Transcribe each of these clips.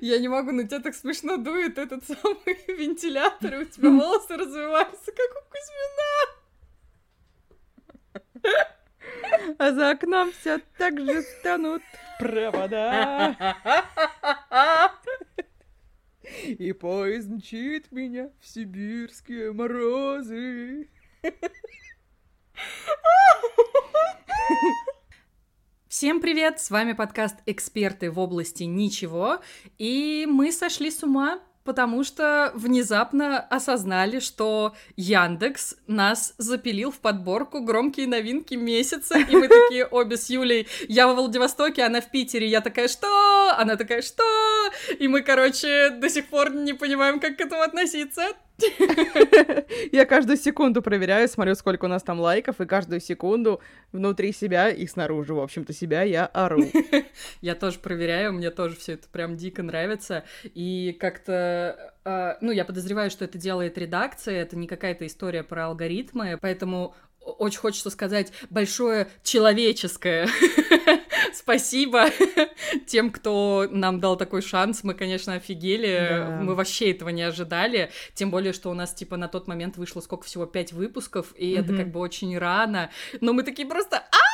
Я не могу, но тебя так смешно дует этот самый вентилятор, и у тебя волосы развиваются, как у Кузьмина. А за окном все так же станут провода. И поезд мчит меня в сибирские морозы. Всем привет! С вами подкаст «Эксперты в области ничего», и мы сошли с ума потому что внезапно осознали, что Яндекс нас запилил в подборку громкие новинки месяца, и мы такие обе с Юлей, я во Владивостоке, она в Питере, я такая, что? Она такая, что? И мы, короче, до сих пор не понимаем, как к этому относиться. Я каждую секунду проверяю, смотрю, сколько у нас там лайков, и каждую секунду внутри себя и снаружи, в общем-то, себя я ору. Я тоже проверяю, мне тоже все это прям дико нравится. И как-то, э, ну, я подозреваю, что это делает редакция, это не какая-то история про алгоритмы, поэтому очень хочется сказать большое человеческое спасибо тем, кто нам дал такой шанс. Мы, конечно, офигели. Да. Мы вообще этого не ожидали. Тем более, что у нас, типа, на тот момент вышло сколько всего? Пять выпусков, и это как бы очень рано. Но мы такие просто а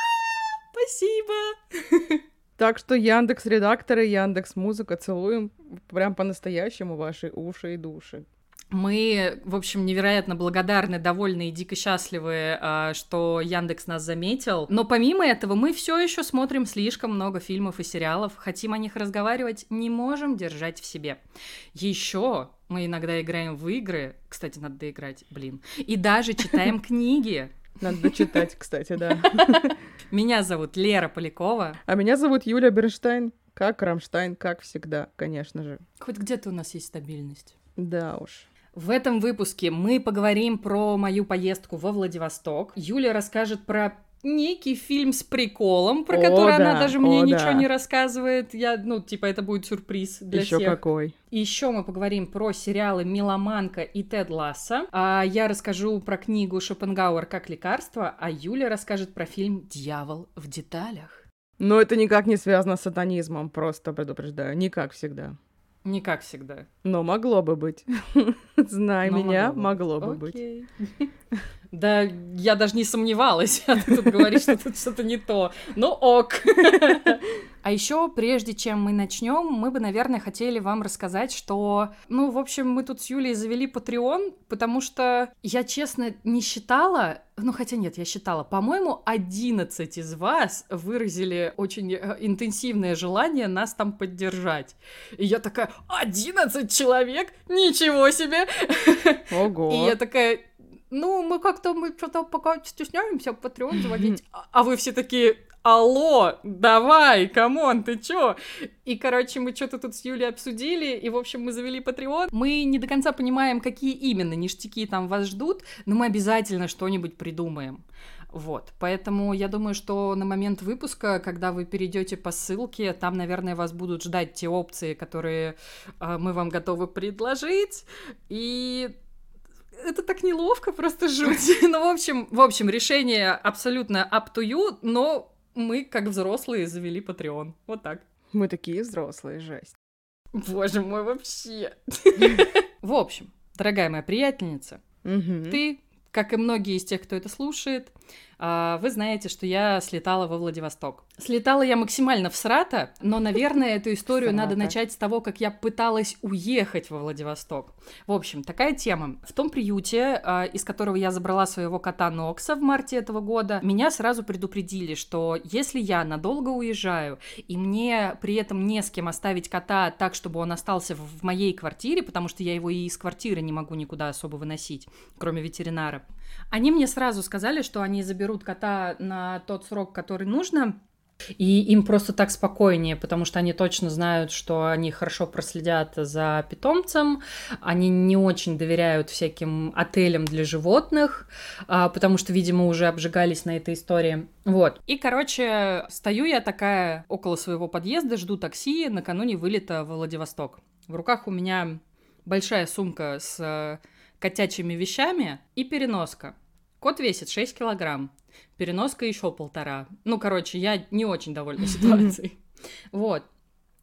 спасибо! Так что Яндекс редакторы, Яндекс музыка, целуем прям по-настоящему ваши уши и души. Мы, в общем, невероятно благодарны, довольны и дико счастливы, а, что Яндекс нас заметил. Но помимо этого, мы все еще смотрим слишком много фильмов и сериалов, хотим о них разговаривать, не можем держать в себе. Еще мы иногда играем в игры, кстати, надо доиграть, блин, и даже читаем книги. Надо дочитать, кстати, да. Меня зовут Лера Полякова. А меня зовут Юля Бернштейн. Как Рамштайн, как всегда, конечно же. Хоть где-то у нас есть стабильность. Да уж. В этом выпуске мы поговорим про мою поездку во Владивосток. Юля расскажет про некий фильм с приколом, про о, который да, она даже мне о, ничего да. не рассказывает. Я, ну, типа, это будет сюрприз для Еще всех. какой. И еще мы поговорим про сериалы «Меломанка» и «Тед Лассо». А я расскажу про книгу Шопенгауэр «Как лекарство», а Юля расскажет про фильм «Дьявол в деталях». Но это никак не связано с сатанизмом, просто предупреждаю. Не как всегда. Не как всегда. Но могло бы быть. Знай Но меня, могло бы, могло бы быть. Да, я даже не сомневалась, а ты тут говоришь, что тут что-то не то. Ну ок. А еще, прежде чем мы начнем, мы бы, наверное, хотели вам рассказать, что, ну, в общем, мы тут с Юлей завели Patreon, потому что я, честно, не считала, ну, хотя нет, я считала, по-моему, 11 из вас выразили очень э, интенсивное желание нас там поддержать. И я такая, 11 человек? Ничего себе! Ого! И я такая, ну, мы как-то, мы что-то пока стесняемся Patreon заводить. А вы все такие, алло, давай, come on, ты чё? И, короче, мы что-то тут с Юлей обсудили, и, в общем, мы завели Patreon. Мы не до конца понимаем, какие именно ништяки там вас ждут, но мы обязательно что-нибудь придумаем. Вот, поэтому я думаю, что на момент выпуска, когда вы перейдете по ссылке, там, наверное, вас будут ждать те опции, которые э, мы вам готовы предложить. И это так неловко, просто жуть. ну, в общем, в общем, решение абсолютно up to you, но мы, как взрослые, завели Patreon. Вот так. Мы такие взрослые, жесть. Боже мой, вообще. В общем, дорогая моя приятельница, ты, как и многие из тех, кто это слушает, вы знаете, что я слетала во Владивосток. Слетала я максимально в срата, но, наверное, эту историю надо начать с того, как я пыталась уехать во Владивосток. В общем, такая тема. В том приюте, а, из которого я забрала своего кота Нокса в марте этого года, меня сразу предупредили, что если я надолго уезжаю, и мне при этом не с кем оставить кота так, чтобы он остался в моей квартире, потому что я его и из квартиры не могу никуда особо выносить, кроме ветеринара, они мне сразу сказали, что они заберут кота на тот срок, который нужно, и им просто так спокойнее, потому что они точно знают, что они хорошо проследят за питомцем, они не очень доверяют всяким отелям для животных, а, потому что, видимо, уже обжигались на этой истории. Вот. И, короче, стою я такая около своего подъезда, жду такси накануне вылета в Владивосток. В руках у меня большая сумка с котячими вещами и переноска. Кот весит 6 килограмм, переноска еще полтора. Ну, короче, я не очень довольна ситуацией. Вот.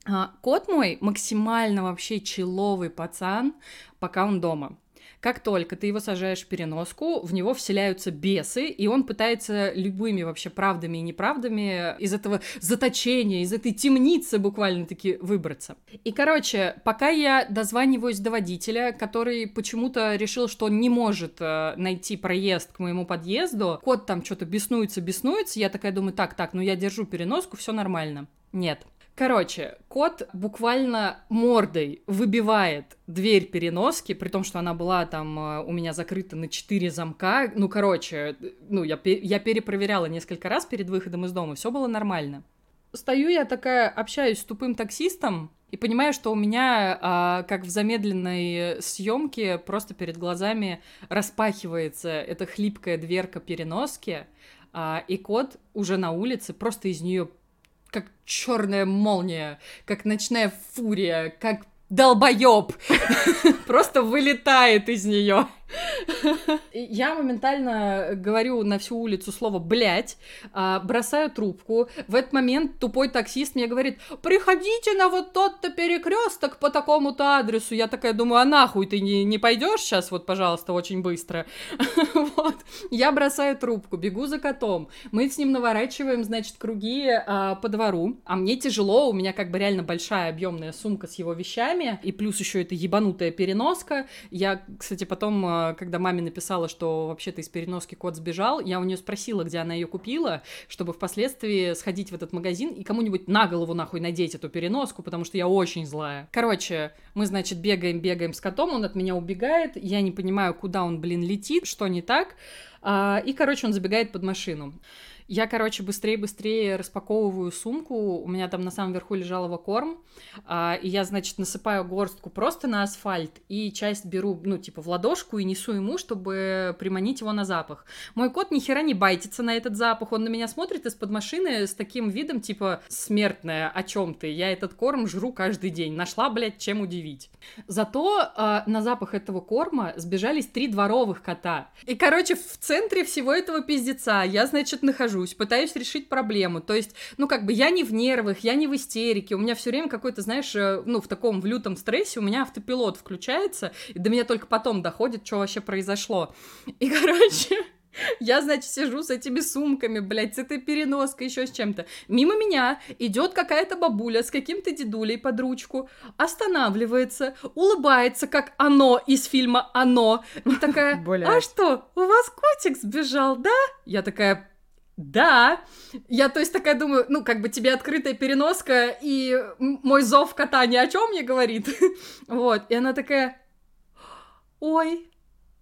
А, кот мой максимально вообще человый пацан, пока он дома. Как только ты его сажаешь в переноску, в него вселяются бесы, и он пытается любыми вообще правдами и неправдами из этого заточения, из этой темницы буквально-таки выбраться. И, короче, пока я дозваниваюсь до водителя, который почему-то решил, что он не может э, найти проезд к моему подъезду, кот там что-то беснуется, беснуется, я такая думаю, так, так, ну я держу переноску, все нормально. Нет, Короче, кот буквально мордой выбивает дверь переноски, при том, что она была там э, у меня закрыта на четыре замка. Ну, короче, ну, я, я перепроверяла несколько раз перед выходом из дома, все было нормально. Стою я такая, общаюсь с тупым таксистом, и понимаю, что у меня, а, как в замедленной съемке, просто перед глазами распахивается эта хлипкая дверка переноски, а, и кот уже на улице просто из нее как черная молния, как ночная фурия, как долбоеб просто вылетает из нее. Я моментально говорю на всю улицу слово «блять», а, бросаю трубку. В этот момент тупой таксист мне говорит «приходите на вот тот-то перекресток по такому-то адресу». Я такая думаю, а нахуй ты не, не пойдешь сейчас, вот, пожалуйста, очень быстро. вот. Я бросаю трубку, бегу за котом. Мы с ним наворачиваем, значит, круги а, по двору. А мне тяжело, у меня как бы реально большая объемная сумка с его вещами. И плюс еще это ебанутая переноска. Я, кстати, потом а, когда маме написала, что вообще-то из переноски кот сбежал, я у нее спросила, где она ее купила, чтобы впоследствии сходить в этот магазин и кому-нибудь на голову нахуй надеть эту переноску, потому что я очень злая. Короче, мы, значит, бегаем, бегаем с котом, он от меня убегает, я не понимаю, куда он, блин, летит, что не так, а, и, короче, он забегает под машину. Я, короче, быстрее-быстрее распаковываю сумку. У меня там на самом верху лежал его корм. А, и я, значит, насыпаю горстку просто на асфальт и часть беру, ну, типа, в ладошку и несу ему, чтобы приманить его на запах. Мой кот ни хера не байтится на этот запах. Он на меня смотрит из-под машины с таким видом, типа, смертная, о чем ты? Я этот корм жру каждый день. Нашла, блядь, чем удивить. Зато а, на запах этого корма сбежались три дворовых кота. И, короче, в центре всего этого пиздеца я, значит, нахожу нахожусь, пытаюсь решить проблему. То есть, ну, как бы я не в нервах, я не в истерике, у меня все время какой-то, знаешь, э, ну, в таком в лютом стрессе у меня автопилот включается, и до меня только потом доходит, что вообще произошло. И, короче, я, значит, сижу с этими сумками, блядь, с этой переноской, еще с чем-то. Мимо меня идет какая-то бабуля с каким-то дедулей под ручку, останавливается, улыбается, как оно из фильма «Оно», и такая, а что, у вас котик сбежал, да? Я такая, да. Я, то есть, такая думаю, ну, как бы тебе открытая переноска, и мой зов кота ни о чем не говорит. вот. И она такая, ой,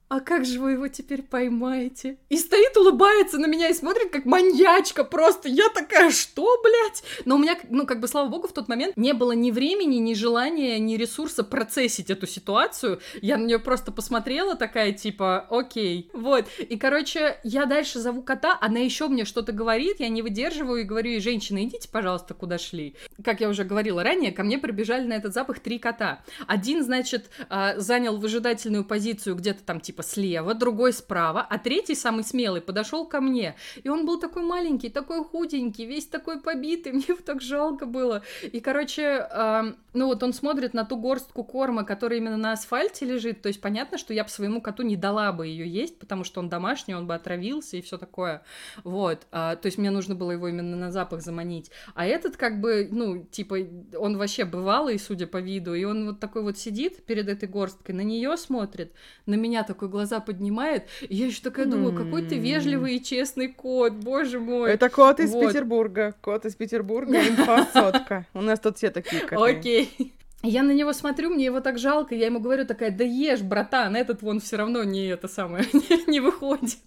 а как же вы его теперь поймаете? И стоит, улыбается на меня и смотрит как маньячка просто. Я такая, что, блядь? Но у меня, ну, как бы, слава богу, в тот момент не было ни времени, ни желания, ни ресурса процессить эту ситуацию. Я на нее просто посмотрела такая, типа, окей. Вот. И, короче, я дальше зову кота, она еще мне что-то говорит, я не выдерживаю и говорю ей, женщина, идите, пожалуйста, куда шли. Как я уже говорила ранее, ко мне прибежали на этот запах три кота. Один, значит, а, занял выжидательную позицию где-то там, типа, типа слева, другой справа, а третий, самый смелый, подошел ко мне. И он был такой маленький, такой худенький, весь такой побитый, мне его так жалко было. И, короче, э, ну вот он смотрит на ту горстку корма, которая именно на асфальте лежит, то есть понятно, что я бы своему коту не дала бы ее есть, потому что он домашний, он бы отравился и все такое. Вот, э, то есть мне нужно было его именно на запах заманить. А этот как бы, ну, типа, он вообще бывалый, судя по виду, и он вот такой вот сидит перед этой горсткой, на нее смотрит, на меня такой такой глаза поднимает. И я еще такая думаю, какой ты вежливый и честный кот, боже мой. Это кот из вот. Петербурга. Кот из Петербурга, инфосотка. У нас тут все такие коты. Окей. Я на него смотрю, мне его так жалко, я ему говорю такая, да ешь, братан, этот вон все равно не это самое, не, не выходит.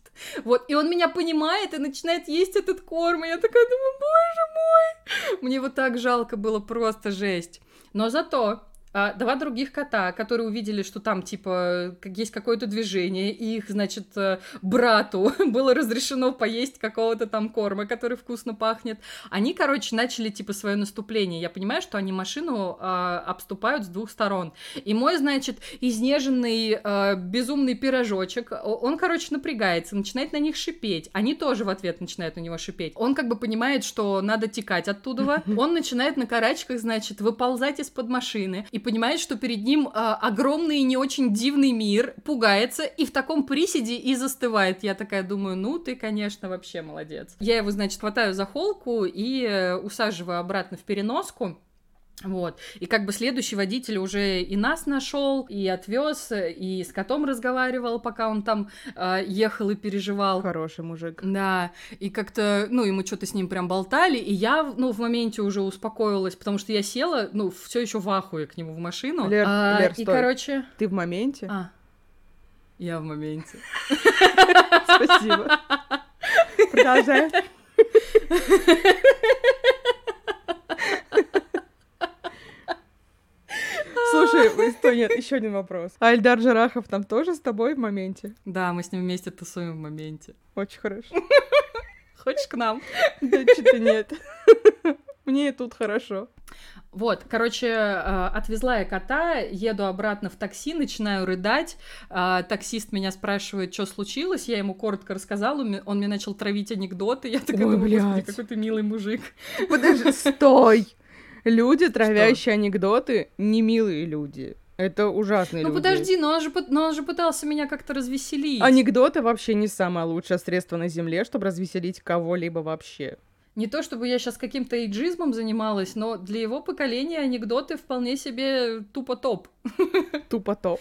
Вот, и он меня понимает и начинает есть этот корм, и я такая думаю, боже мой, мне его так жалко было, просто жесть. Но зато а, два других кота, которые увидели, что там, типа, есть какое-то движение, и их, значит, э, брату было разрешено поесть какого-то там корма, который вкусно пахнет. Они, короче, начали, типа, свое наступление. Я понимаю, что они машину э, обступают с двух сторон. И мой, значит, изнеженный э, безумный пирожочек, он, короче, напрягается, начинает на них шипеть. Они тоже в ответ начинают на него шипеть. Он как бы понимает, что надо текать оттуда. Он начинает на карачках, значит, выползать из-под машины. И понимает, что перед ним э, огромный и не очень дивный мир, пугается и в таком приседе и застывает. Я такая думаю, ну ты, конечно, вообще молодец. Я его, значит, хватаю за холку и э, усаживаю обратно в переноску. Вот. И как бы следующий водитель уже и нас нашел, и отвез, и с котом разговаривал, пока он там э, ехал и переживал. Хороший мужик. Да. И как-то, ну, и мы что-то с ним прям болтали, и я, ну, в моменте уже успокоилась, потому что я села, ну, все еще в ахуе к нему в машину. Лер, а, Лер, и, стой. короче... Ты в моменте? А. Я в моменте. Спасибо. Продолжай. Слушай, стой, нет, еще один вопрос. А Альдар Жарахов там тоже с тобой в моменте? Да, мы с ним вместе тусуем в моменте. Очень хорошо. Хочешь к нам? Да что-то нет. Мне и тут хорошо. Вот, короче, э, отвезла я кота, еду обратно в такси, начинаю рыдать. Э, таксист меня спрашивает, что случилось. Я ему коротко рассказала, он мне начал травить анекдоты. Я такая, Ой, думаю, какой ты милый мужик. Подожди, стой! Люди, травящие анекдоты, не милые люди. Это ужасные Ну люди. подожди, но он, же, но он же пытался меня как-то развеселить. Анекдоты вообще не самое лучшее средство на Земле, чтобы развеселить кого-либо вообще. Не то чтобы я сейчас каким-то эйджизмом занималась, но для его поколения анекдоты вполне себе тупо топ. Тупо топ.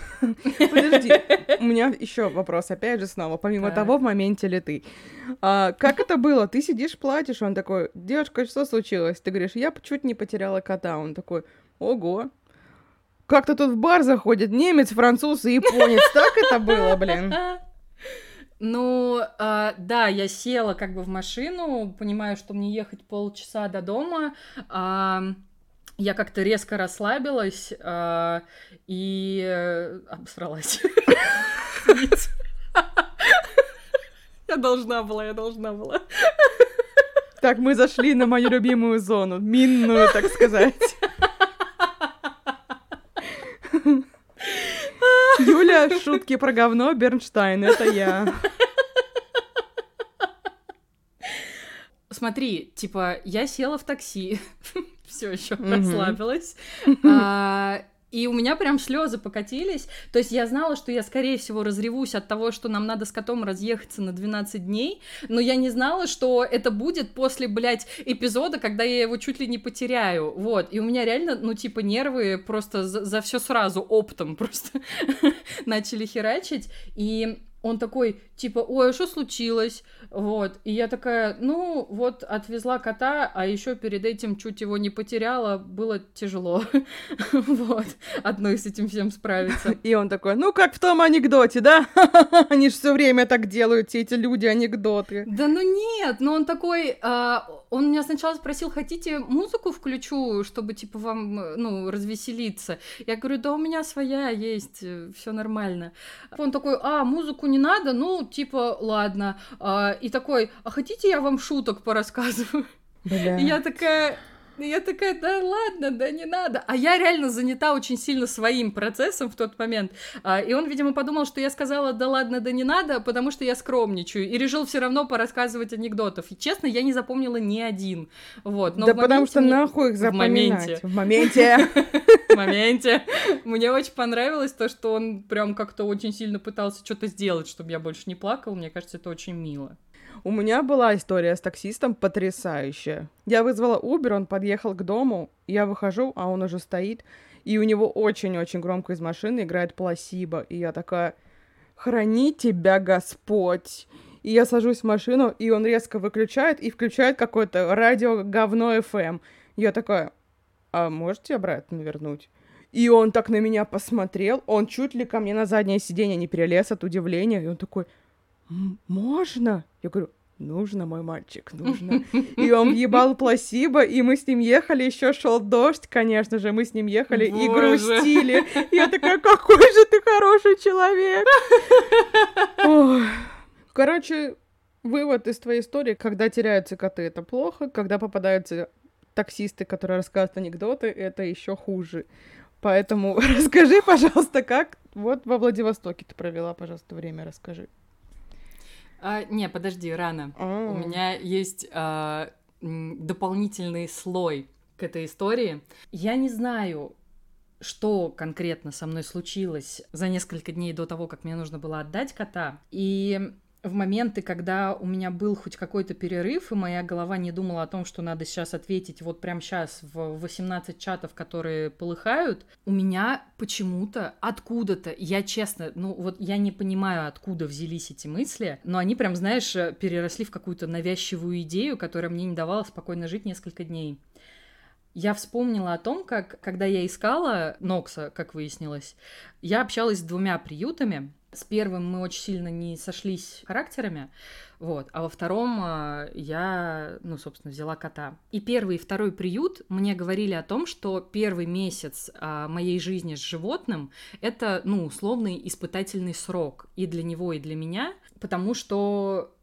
Подожди, у меня еще вопрос, опять же, снова. Помимо Так. того, в моменте ли ты? А, как это было? Ты сидишь, платишь, он такой, девушка, что случилось? Ты говоришь, я чуть не потеряла кота. Он такой, ого. Как-то тут в бар заходит немец, француз и японец. Так это было, блин? Ну, а, да, я села как бы в машину, понимаю, что мне ехать полчаса до дома. а, я как-то резко расслабилась а, и э, обсралась. Я должна была, я должна была. Так, мы зашли на мою любимую зону, минную, так сказать. Юля, шутки про говно, Бернштайн, это я. Смотри, типа, я села в такси, все еще Мгм. расслабилась, а, и у меня прям слезы покатились. То есть я знала, что я, скорее всего, разревусь от того, что нам надо с котом разъехаться на 12 дней, но я не знала, что это будет после, блядь, эпизода, когда я его чуть ли не потеряю. Вот. И у меня реально, ну, типа, нервы просто за, все сразу оптом просто начали херачить. И он такой, типа, ой, а что случилось? Вот. И я такая, ну, вот отвезла кота, а еще перед этим чуть его не потеряла, было тяжело. Вот. Одной с этим всем справиться. И он такой, ну как в том анекдоте, да? Они же все время так делают, все эти люди анекдоты. Да ну нет, но он такой, а, он меня сначала спросил, хотите музыку включу, чтобы типа вам, ну, развеселиться? Я говорю, да у меня своя есть, все нормально. Он такой, а, музыку не надо? Ну, типа, ладно. А, и такой, а хотите я вам шуток порассказываю? Бля. И я такая, и я такая, да ладно, да не надо. А я реально занята очень сильно своим процессом в тот момент. А, и он, видимо, подумал, что я сказала, да ладно, да не надо, потому что я скромничаю. И решил все равно порассказывать анекдотов. И честно, я не запомнила ни один. Вот. Но да потому что мне- нахуй их в запоминать. моменте. В моменте. в моменте. Мне очень понравилось то, что он прям как-то очень сильно пытался что-то сделать, чтобы я больше не плакала. Мне кажется, это очень мило. У меня была история с таксистом потрясающая. Я вызвала Uber, он подъехал к дому, я выхожу, а он уже стоит, и у него очень-очень громко из машины играет пласиба, и я такая, храни тебя Господь. И я сажусь в машину, и он резко выключает и включает какое-то радио говно FM. Я такая, а можете обратно вернуть? И он так на меня посмотрел, он чуть ли ко мне на заднее сиденье не перелез от удивления, и он такой, «М, можно? Я говорю, нужно, мой мальчик, нужно. И он въебал пласибо, и мы с ним ехали, еще шел дождь, конечно же, мы с ним ехали Боже. и грустили. Я такая, какой же ты хороший человек. Короче, вывод из твоей истории, когда теряются коты, это плохо, когда попадаются таксисты, которые рассказывают анекдоты, это еще хуже. Поэтому расскажи, пожалуйста, как вот во Владивостоке ты провела, пожалуйста, время, расскажи. А, не, подожди, рано. У меня есть а, дополнительный слой к этой истории. Я не знаю, что конкретно со мной случилось за несколько дней до того, как мне нужно было отдать кота. И в моменты, когда у меня был хоть какой-то перерыв, и моя голова не думала о том, что надо сейчас ответить вот прямо сейчас в 18 чатов, которые полыхают, у меня почему-то откуда-то, я честно, ну вот я не понимаю, откуда взялись эти мысли, но они прям, знаешь, переросли в какую-то навязчивую идею, которая мне не давала спокойно жить несколько дней. Я вспомнила о том, как, когда я искала Нокса, как выяснилось, я общалась с двумя приютами, с первым мы очень сильно не сошлись характерами, вот, а во втором а, я, ну, собственно, взяла кота. И первый и второй приют мне говорили о том, что первый месяц а, моей жизни с животным — это, ну, условный испытательный срок и для него, и для меня, потому что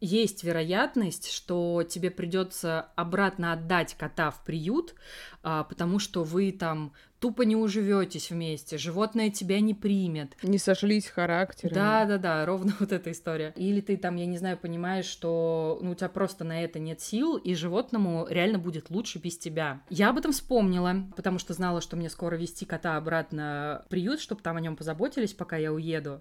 есть вероятность, что тебе придется обратно отдать кота в приют, а, потому что вы там тупо не уживетесь вместе, животное тебя не примет. Не сошлись характерами. Да, да, да, ровно вот эта история. Или ты там, я не знаю, понимаешь, что ну, у тебя просто на это нет сил, и животному реально будет лучше без тебя. Я об этом вспомнила, потому что знала, что мне скоро вести кота обратно в приют, чтобы там о нем позаботились, пока я уеду.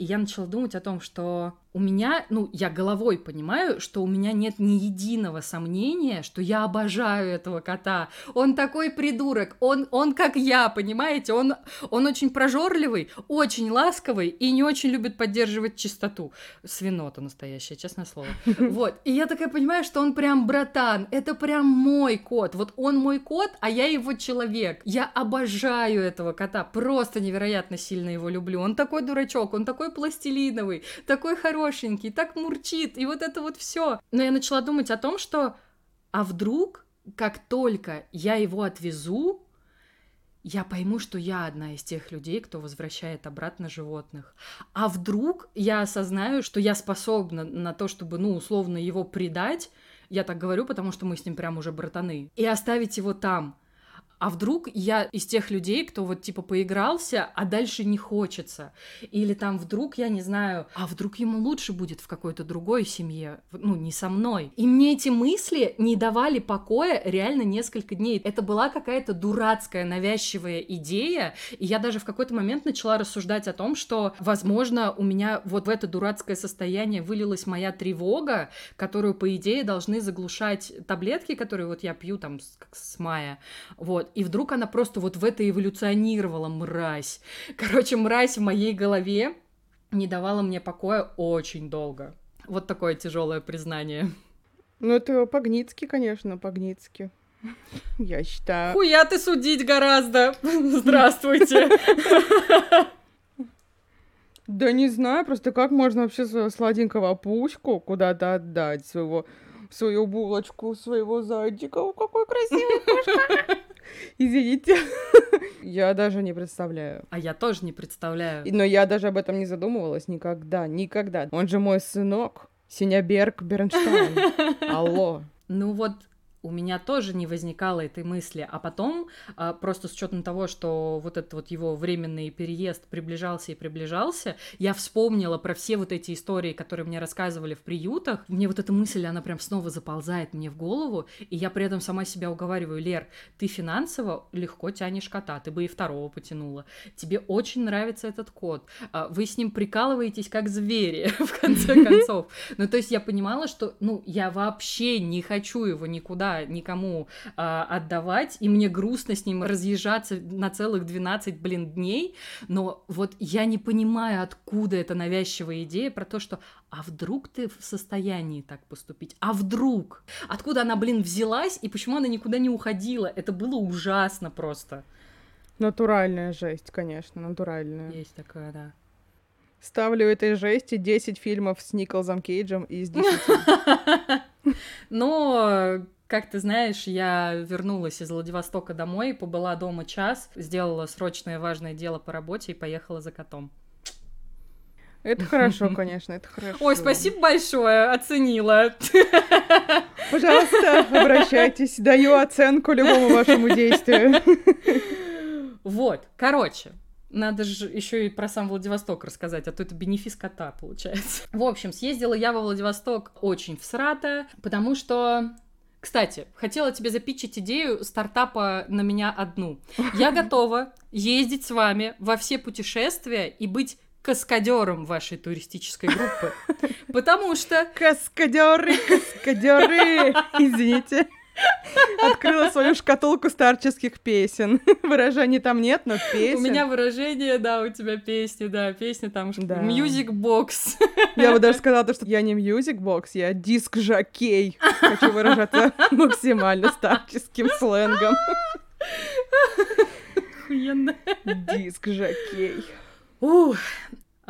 И я начала думать о том, что у меня, ну, я головой понимаю, что у меня нет ни единого сомнения, что я обожаю этого кота. Он такой придурок, он, он как я, понимаете? Он, он очень прожорливый, очень ласковый и не очень любит поддерживать чистоту. Свинота настоящая, честное слово. Вот. И я такая понимаю, что он прям братан, это прям мой кот. Вот он мой кот, а я его человек. Я обожаю этого кота, просто невероятно сильно его люблю. Он такой дурачок, он такой пластилиновый, такой хорошенький, так мурчит, и вот это вот все. Но я начала думать о том, что а вдруг, как только я его отвезу, я пойму, что я одна из тех людей, кто возвращает обратно животных. А вдруг я осознаю, что я способна на то, чтобы, ну, условно, его предать, я так говорю, потому что мы с ним прям уже братаны, и оставить его там а вдруг я из тех людей, кто вот типа поигрался, а дальше не хочется. Или там вдруг, я не знаю, а вдруг ему лучше будет в какой-то другой семье, ну, не со мной. И мне эти мысли не давали покоя реально несколько дней. Это была какая-то дурацкая, навязчивая идея, и я даже в какой-то момент начала рассуждать о том, что, возможно, у меня вот в это дурацкое состояние вылилась моя тревога, которую, по идее, должны заглушать таблетки, которые вот я пью там с, с мая. Вот. И вдруг она просто вот в это эволюционировала, мразь. Короче, мразь в моей голове не давала мне покоя очень долго. Вот такое тяжелое признание. Ну, это по-гницки, конечно, по-гницки. Я считаю. Хуя ты судить гораздо. Здравствуйте. Да не знаю, просто как можно вообще своего сладенького пучку куда-то отдать, своего, свою булочку, своего зайчика. О, какой красивый кошка. Извините. я даже не представляю. А я тоже не представляю. Но я даже об этом не задумывалась никогда, никогда. Он же мой сынок. Синяберг Бернштейн. Алло. Ну вот у меня тоже не возникало этой мысли, а потом, а, просто с учетом того, что вот этот вот его временный переезд приближался и приближался, я вспомнила про все вот эти истории, которые мне рассказывали в приютах. Мне вот эта мысль, она прям снова заползает мне в голову, и я при этом сама себя уговариваю, Лер, ты финансово легко тянешь кота, ты бы и второго потянула. Тебе очень нравится этот кот, а, вы с ним прикалываетесь как звери, в конце концов. Ну, то есть я понимала, что, ну, я вообще не хочу его никуда никому э, отдавать, и мне грустно с ним разъезжаться на целых 12, блин, дней, но вот я не понимаю, откуда эта навязчивая идея про то, что а вдруг ты в состоянии так поступить? А вдруг? Откуда она, блин, взялась и почему она никуда не уходила? Это было ужасно просто. Натуральная жесть, конечно, натуральная. Есть такое, да. Ставлю этой жести 10 фильмов с Николасом Кейджем из 10. Но как ты знаешь, я вернулась из Владивостока домой, побыла дома час, сделала срочное важное дело по работе и поехала за котом. Это хорошо, конечно, это хорошо. Ой, спасибо большое, оценила. Пожалуйста, обращайтесь, даю оценку любому вашему действию. Вот, короче, надо же еще и про сам Владивосток рассказать, а то это бенефис кота получается. В общем, съездила я во Владивосток очень всрато, потому что кстати, хотела тебе запичить идею стартапа на меня одну. Я готова ездить с вами во все путешествия и быть каскадером вашей туристической группы. Потому что... Каскадеры, каскадеры! Извините. Открыла свою шкатулку старческих песен. Выражений там нет, но песен. У меня выражение, да, у тебя песни, да, песни там, да. Music Box. Я бы даже сказала, что я не Music Box, я диск-жокей. Хочу выражаться максимально старческим сленгом. Охуенно. Диск-жокей. Ух,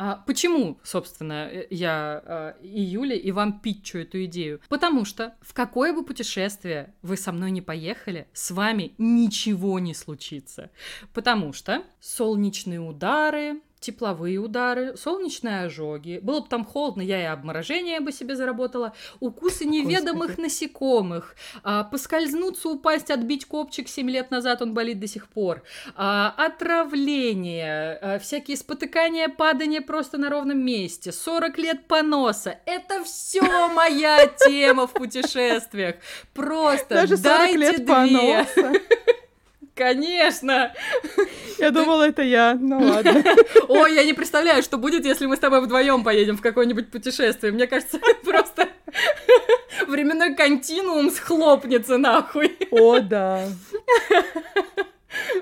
а почему, собственно, э, я а, и Юля и вам питчу эту идею? Потому что в какое бы путешествие вы со мной не поехали, с вами ничего не случится. Потому что солнечные удары, тепловые удары, солнечные ожоги. Было бы там холодно, я и обморожение бы себе заработала. Укусы неведомых Господи. насекомых. А, поскользнуться, упасть, отбить копчик 7 лет назад, он болит до сих пор. А, отравление, а, всякие спотыкания, падания просто на ровном месте. 40 лет поноса. Это все моя тема в путешествиях. Просто Даже 40 дайте лет две. поноса. Конечно! Я думала, это я. Ну ладно. Ой, я не представляю, что будет, если мы с тобой вдвоем поедем в какое-нибудь путешествие. Мне кажется, просто временной континуум схлопнется нахуй. О, да.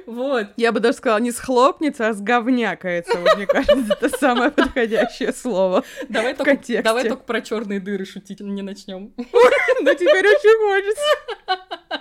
Вот. Я бы даже сказала, не схлопнется, а сговнякается. Вот, мне кажется, это самое подходящее слово. Давай, только, давай только про черные дыры шутить не начнем. Ну, теперь очень хочется.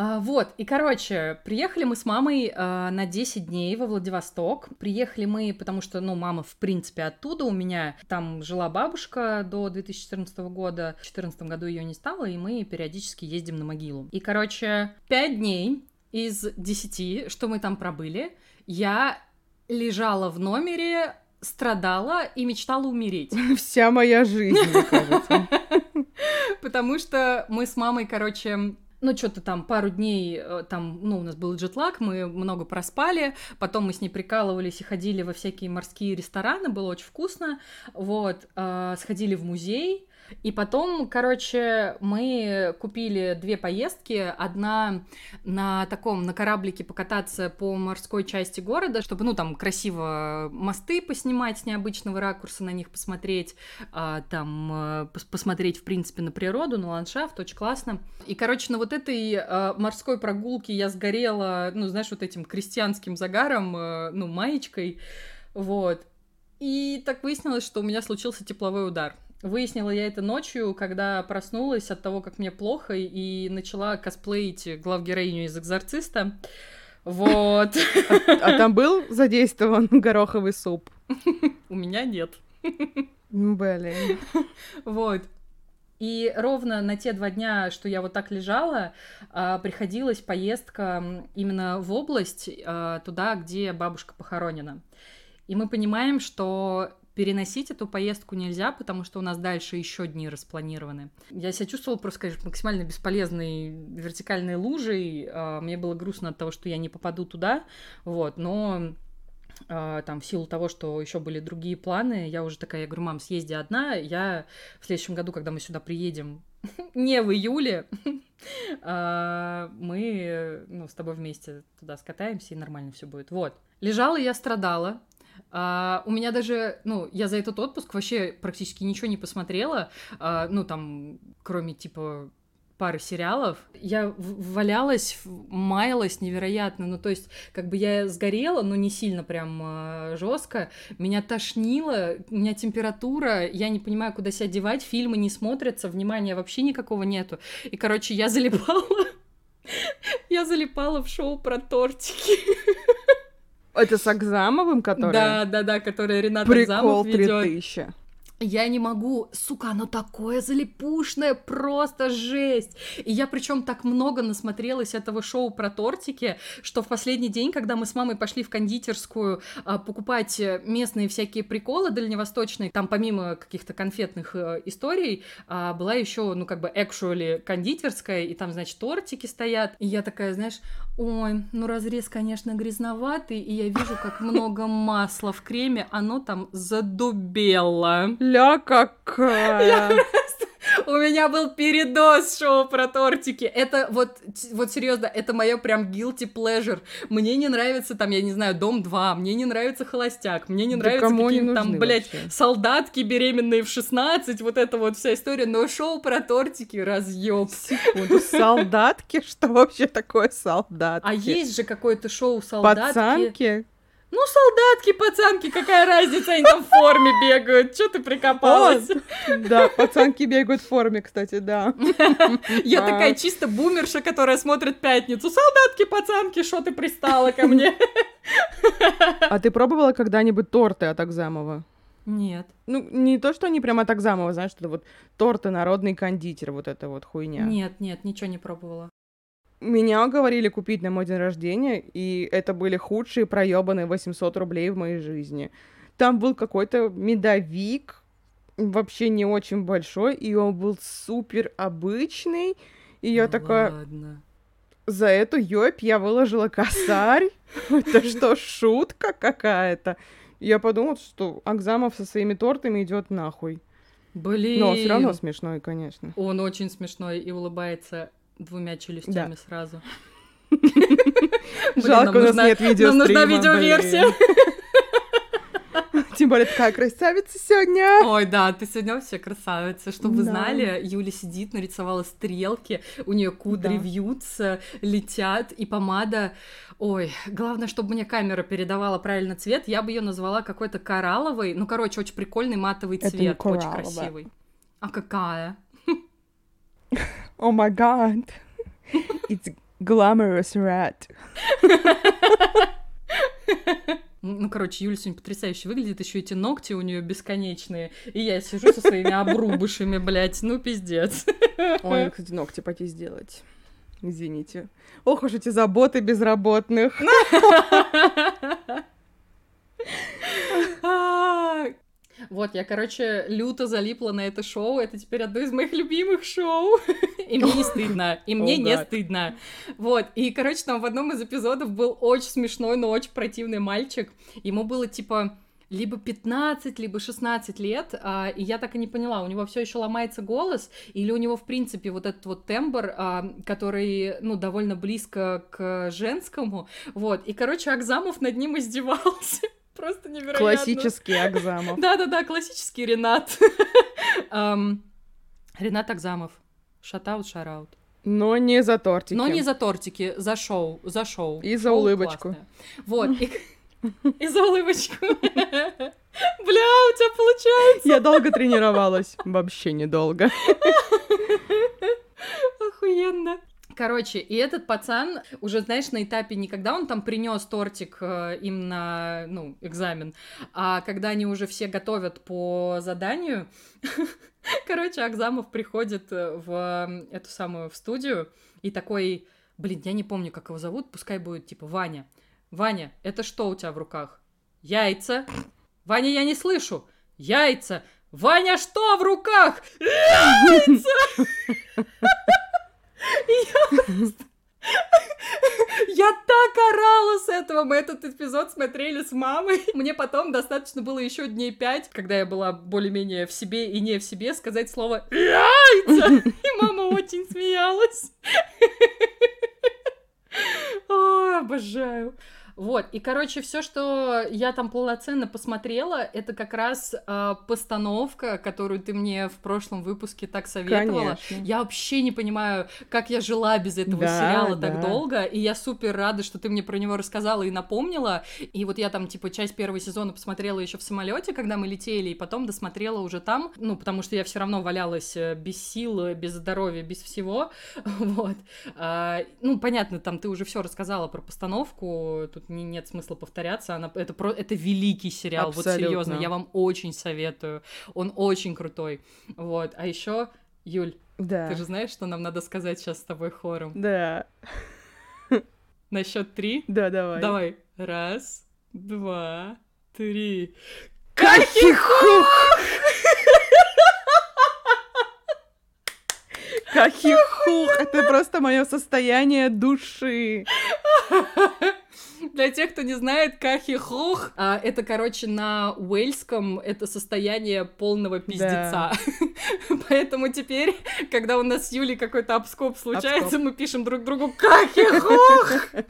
А, вот, и, короче, приехали мы с мамой а, на 10 дней во Владивосток. Приехали мы, потому что, ну, мама, в принципе, оттуда. У меня там жила бабушка до 2014 года. В 2014 году ее не стало, и мы периодически ездим на могилу. И, короче, 5 дней из 10, что мы там пробыли, я лежала в номере, страдала и мечтала умереть. Вся моя жизнь, мне кажется. Потому что мы с мамой, короче, ну, что-то там пару дней, э, там, ну, у нас был джетлаг, мы много проспали, потом мы с ней прикалывались и ходили во всякие морские рестораны, было очень вкусно, вот, э, сходили в музей, и потом, короче, мы купили две поездки. Одна на таком, на кораблике покататься по морской части города, чтобы, ну, там красиво мосты поснимать с необычного ракурса, на них посмотреть, а, там, а, посмотреть, в принципе, на природу, на ландшафт, очень классно. И, короче, на вот этой а, морской прогулке я сгорела, ну, знаешь, вот этим крестьянским загаром, а, ну, маечкой, вот. И так выяснилось, что у меня случился тепловой удар. Выяснила я это ночью, когда проснулась от того, как мне плохо, и начала косплеить главгероиню из «Экзорциста». Вот. А, а там был задействован гороховый суп? У меня нет. Блин. Вот. И ровно на те два дня, что я вот так лежала, а, приходилась поездка именно в область, а, туда, где бабушка похоронена. И мы понимаем, что переносить эту поездку нельзя, потому что у нас дальше еще дни распланированы. Я себя чувствовала просто, конечно, максимально бесполезной вертикальной лужей. А, мне было грустно от того, что я не попаду туда, вот, но а, там в силу того, что еще были другие планы, я уже такая, я говорю, мам, съезди одна, я в следующем году, когда мы сюда приедем, не в июле, а, мы ну, с тобой вместе туда скатаемся, и нормально все будет. Вот. Лежала я, страдала, а, у меня даже, ну, я за этот отпуск вообще практически ничего не посмотрела, а, ну, там, кроме, типа, пары сериалов. Я валялась, маялась невероятно. Ну, то есть, как бы я сгорела, но не сильно прям э, жестко. Меня тошнило, у меня температура, я не понимаю, куда себя девать, фильмы не смотрятся, внимания вообще никакого нету. И, короче, я залипала. Я залипала в шоу про тортики. Это с Акзамовым, который? Да, да, да, который Ренат Прикол Акзамов ведёт. 3000. Я не могу, сука, оно такое залипушное, просто жесть. И я причем так много насмотрелась этого шоу про тортики, что в последний день, когда мы с мамой пошли в кондитерскую а, покупать э, местные всякие приколы дальневосточные, там помимо каких-то конфетных э, историй, а, была еще, ну, как бы, actually кондитерская, и там, значит, тортики стоят. И я такая, знаешь, ой, ну, разрез, конечно, грязноватый, и я вижу, как много масла в креме, оно там задубело. Ля какая! У меня был передоз шоу про тортики. Это вот, вот серьезно, это мое прям guilty pleasure. Мне не нравится там, я не знаю, Дом 2, мне не нравится Холостяк, мне не Да они какие-то там, блядь, вообще? солдатки беременные в 16, вот эта вот вся история, но шоу про тортики разъеб. Секунду, солдатки? Что вообще такое солдатки? А есть же какое-то шоу солдатки. Пацанки? Ну, солдатки, пацанки, какая разница, они там в форме бегают. Че ты прикопалась? Да, пацанки бегают в форме, кстати, да. Я А. такая чисто бумерша, которая смотрит пятницу. Солдатки, пацанки, что ты пристала ко мне? А ты пробовала когда-нибудь торты от Акзамова? Нет. Ну, не то, что они прям от Акзамова, знаешь, что это вот торты, народный кондитер, вот эта вот хуйня. Нет, нет, ничего не пробовала. Меня уговорили купить на мой день рождения, и это были худшие проебанные 800 рублей в моей жизни. Там был какой-то медовик, вообще не очень большой, и он был супер обычный. И я Ну такая, Ладно. за эту ёбь я выложила косарь. Это что, шутка какая-то? Я подумала, что Акзамов со своими тортами идет нахуй. Блин. Но все равно смешной, конечно. Он очень смешной и улыбается двумя челюстями сразу. Жалко, у нас нет видео. Нам нужна видеоверсия. Тем более такая красавица сегодня. Ой, да, ты сегодня вообще красавица. Чтобы вы Да. знали, Юля сидит, нарисовала стрелки, у нее кудри Да. вьются, летят, и помада... Ой, главное, чтобы мне камера передавала правильно цвет, я бы ее назвала какой-то коралловый, ну, короче, очень прикольный матовый Это не цвет, очень красивый. А какая? О май гад. It's glamorous red. Ну, короче, Юля сегодня потрясающе выглядит, еще эти ногти у нее бесконечные, и я сижу со своими обрубышами, блядь, ну, пиздец. Ой, кстати, ногти пойти сделать. Извините. Ох уж эти заботы безработных. Вот, я, короче, люто залипла на это шоу. Это теперь одно из моих любимых шоу. И мне не стыдно. И мне не стыдно. Вот. И, короче, там в одном из эпизодов был очень смешной, но очень противный мальчик. Ему было типа либо 15, либо 16 лет, а, и я так и не поняла, у него все еще ломается голос, или у него, в принципе, вот этот вот тембр, а, который, ну, довольно близко к женскому, вот, и, короче, Акзамов над ним издевался, просто невероятно. Классический Акзамов. Да-да-да, классический Ренат. Ренат Акзамов. Шатаут, шараут. Но не за тортики. Но не за тортики, за шоу, за шоу. И за Шоу улыбочку. классное. Вот. И, и за улыбочку. Бля, у тебя получается. Я долго тренировалась. Вообще недолго. Охуенно. Короче, и этот пацан уже, знаешь, на этапе не когда он там принес тортик э, им на, ну, экзамен, а когда они уже все готовят по заданию, короче, Акзамов приходит э, в э, эту самую в студию и такой, блин, я не помню, как его зовут, пускай будет типа Ваня. Ваня, это что у тебя в руках? Яйца. Ваня, я не слышу. Яйца. Ваня, что в руках? Яйца! Я так орала с этого. Мы этот эпизод смотрели с мамой. Мне потом достаточно было еще дней пять, когда я была более-менее в себе и не в себе, сказать слово «яйца». И мама очень смеялась. Ой, обожаю. Вот, и, короче, все, что я там полноценно посмотрела, это как раз а, постановка, которую ты мне в прошлом выпуске так советовала. Конечно. Я вообще не понимаю, как я жила без этого Да, сериала так да. долго, и я супер рада, что ты мне про него рассказала и напомнила. И вот я там, типа, часть первого сезона посмотрела еще в самолете, когда мы летели, и потом досмотрела уже там, ну, потому что я все равно валялась э, без сил, э, без здоровья, без всего. Вот. А, ну, понятно, там ты уже все рассказала про постановку, тут не, нет смысла повторяться, она, это, про, это великий сериал, Абсолютно. вот серьезно, я вам очень советую, он очень крутой, вот, а еще, Юль, да. ты же знаешь, что нам надо сказать сейчас с тобой хором? Да. На счет три? Да, давай. Давай. Раз, два, три. Кахихух! Кахихух! Это просто мое состояние души. Для тех, кто не знает, кахихух, а, это, короче, на уэльском это состояние полного пиздеца. Да. Поэтому теперь, когда у нас с Юлей какой-то обскоп случается, обскоп. мы пишем друг другу кахихух!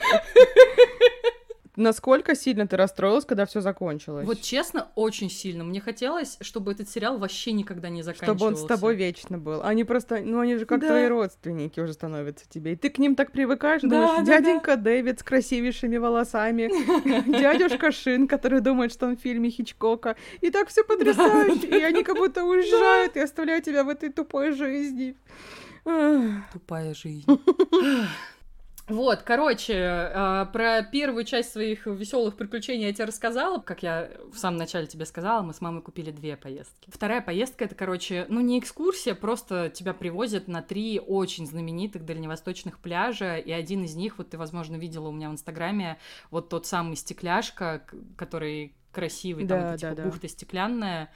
Насколько сильно ты расстроилась, когда все закончилось? Вот честно, очень сильно. Мне хотелось, чтобы этот сериал вообще никогда не заканчивался. Чтобы он с тобой вечно был. Они просто, ну они же как да. твои родственники уже становятся тебе. И ты к ним так привыкаешь, да, думаешь, да, дяденька да. Дэвид с красивейшими волосами, дядюшка Шин, который думает, что он в фильме Хичкока. И так все потрясающе. И они как будто уезжают и оставляют тебя в этой тупой жизни. Тупая жизнь. Вот, короче, э, про первую часть своих веселых приключений я тебе рассказала. Как я в самом начале тебе сказала, мы с мамой купили две поездки. Вторая поездка это, короче, ну не экскурсия, просто тебя привозят на три очень знаменитых дальневосточных пляжа, и один из них, вот ты, возможно, видела у меня в Инстаграме, вот тот самый стекляшка, который красивый, да, там вот, да, типа, да. бухта стеклянная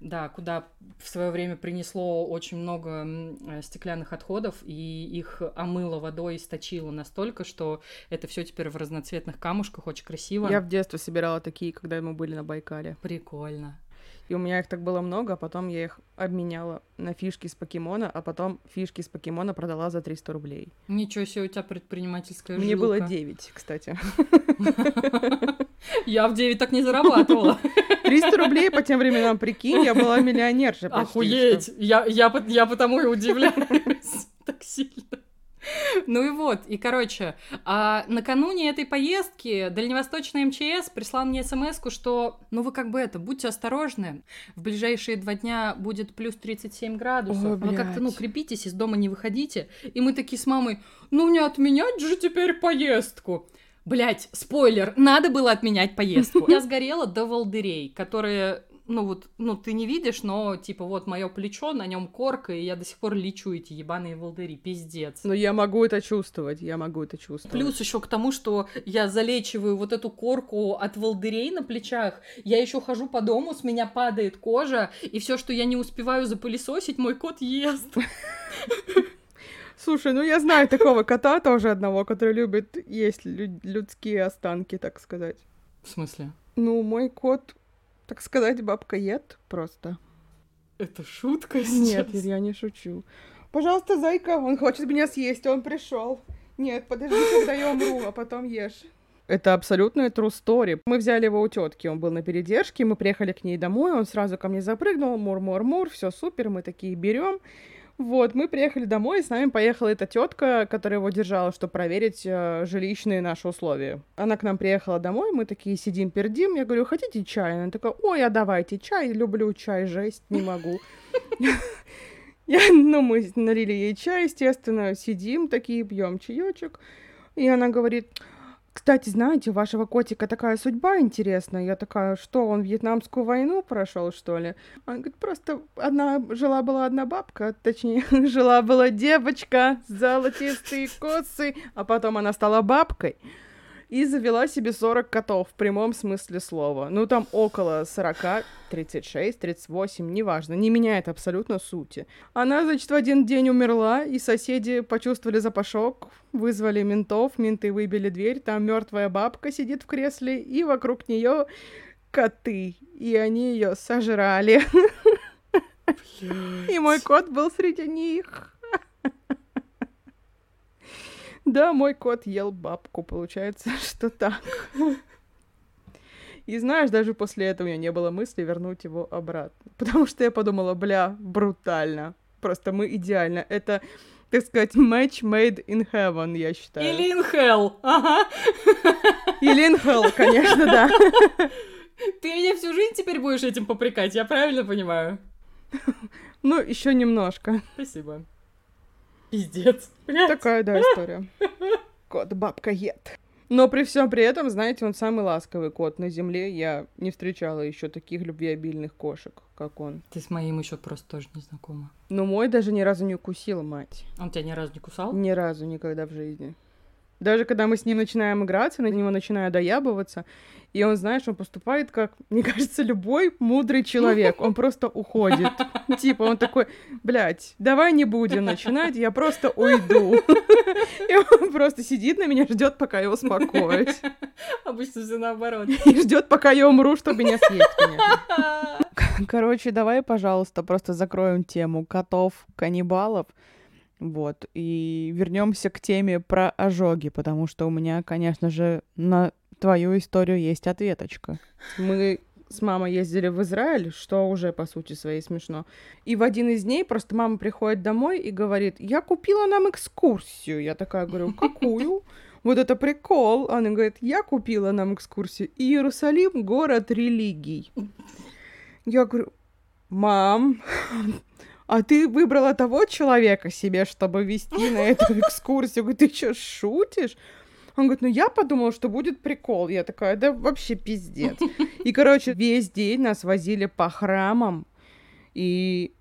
да, куда в свое время принесло очень много э, стеклянных отходов, и их омыло водой, источило настолько, что это все теперь в разноцветных камушках, очень красиво. Я в детстве собирала такие, когда мы были на Байкале. Прикольно. И у меня их так было много, а потом я их обменяла на фишки с покемона, а потом фишки с покемона продала за 300 рублей. Ничего себе, у тебя предпринимательская Мне жилка. было 9, кстати. Я в 9 так не зарабатывала. 300 рублей по тем временам, прикинь, я была миллионерша почти. Охуеть! Я, я, я потому и удивляюсь так сильно. Ну и вот, и короче, а накануне этой поездки Дальневосточный МЧС прислал мне смс что, ну вы как бы это, будьте осторожны, в ближайшие два дня будет плюс 37 градусов, О, вы как-то, ну, крепитесь, из дома не выходите. И мы такие с мамой, ну не отменять же теперь поездку. Блять, спойлер, надо было отменять поездку. Я сгорела до волдырей, которые ну вот, ну ты не видишь, но типа вот мое плечо, на нем корка, и я до сих пор лечу эти ебаные волдыри, пиздец. Но я могу это чувствовать, я могу это чувствовать. Плюс еще к тому, что я залечиваю вот эту корку от волдырей на плечах, я еще хожу по дому, с меня падает кожа, и все, что я не успеваю запылесосить, мой кот ест. Слушай, ну я знаю такого кота тоже одного, который любит есть людские останки, так сказать. В смысле? Ну, мой кот так сказать, бабка ед просто. Это шутка сейчас? Нет, я не шучу. Пожалуйста, зайка, он хочет меня съесть, он пришел. Нет, подожди, когда я умру, а потом ешь. Это абсолютная true story. Мы взяли его у тетки, он был на передержке, мы приехали к ней домой, он сразу ко мне запрыгнул, мур-мур-мур, все супер, мы такие берем. Вот, мы приехали домой, и с нами поехала эта тетка, которая его держала, чтобы проверить э, жилищные наши условия. Она к нам приехала домой, мы такие сидим, пердим. Я говорю, хотите чай? Она такая, ой, а давайте чай, люблю чай, жесть, не могу. Я, ну, мы налили ей чай, естественно, сидим такие, пьем чаечек. И она говорит, кстати, знаете, у вашего котика такая судьба интересная. Я такая, что, он Вьетнамскую войну прошел, что ли? Он говорит, просто одна, жила-была одна бабка, точнее, жила-была девочка, золотистые косы, а потом она стала бабкой и завела себе 40 котов в прямом смысле слова. Ну, там около 40, 36, 38, неважно, не меняет абсолютно сути. Она, значит, в один день умерла, и соседи почувствовали запашок, вызвали ментов, менты выбили дверь, там мертвая бабка сидит в кресле, и вокруг нее коты, и они ее сожрали. И мой кот был среди них. Да, мой кот ел бабку, получается, что так. И знаешь, даже после этого у меня не было мысли вернуть его обратно. Потому что я подумала, бля, брутально. Просто мы идеально. Это, так сказать, match made in heaven, я считаю. Или in hell, ага. Или in hell, конечно, да. Ты меня всю жизнь теперь будешь этим попрекать, я правильно понимаю? Ну, еще немножко. Спасибо. Пиздец. Блядь. Такая, да, история. Кот бабка ед. Но при всем при этом, знаете, он самый ласковый кот на земле. Я не встречала еще таких любвеобильных кошек, как он. Ты с моим еще просто тоже не знакома. Но мой даже ни разу не укусил, мать. Он тебя ни разу не кусал? Ни разу никогда в жизни. Даже когда мы с ним начинаем играться, на него начинаю доябываться, и он, знаешь, он поступает как, мне кажется, любой мудрый человек. Он просто уходит. Типа, он такой, блядь, давай не будем начинать, я просто уйду. И он просто сидит на меня, ждет, пока я успокоюсь. Обычно все наоборот. И ждет, пока я умру, чтобы меня съесть, конечно. Короче, давай, пожалуйста, просто закроем тему котов-каннибалов. Вот, и вернемся к теме про ожоги, потому что у меня, конечно же, на твою историю есть ответочка. Мы с мамой ездили в Израиль, что уже, по сути своей, смешно. И в один из дней просто мама приходит домой и говорит, я купила нам экскурсию. Я такая говорю, какую? Вот это прикол. Она говорит, я купила нам экскурсию. Иерусалим — город религий. Я говорю, мам, а ты выбрала того человека себе, чтобы вести на эту экскурсию. Говорю, ты что, шутишь? Он говорит, ну я подумала, что будет прикол. Я такая, да вообще пиздец. И, короче, весь день нас возили по храмам. И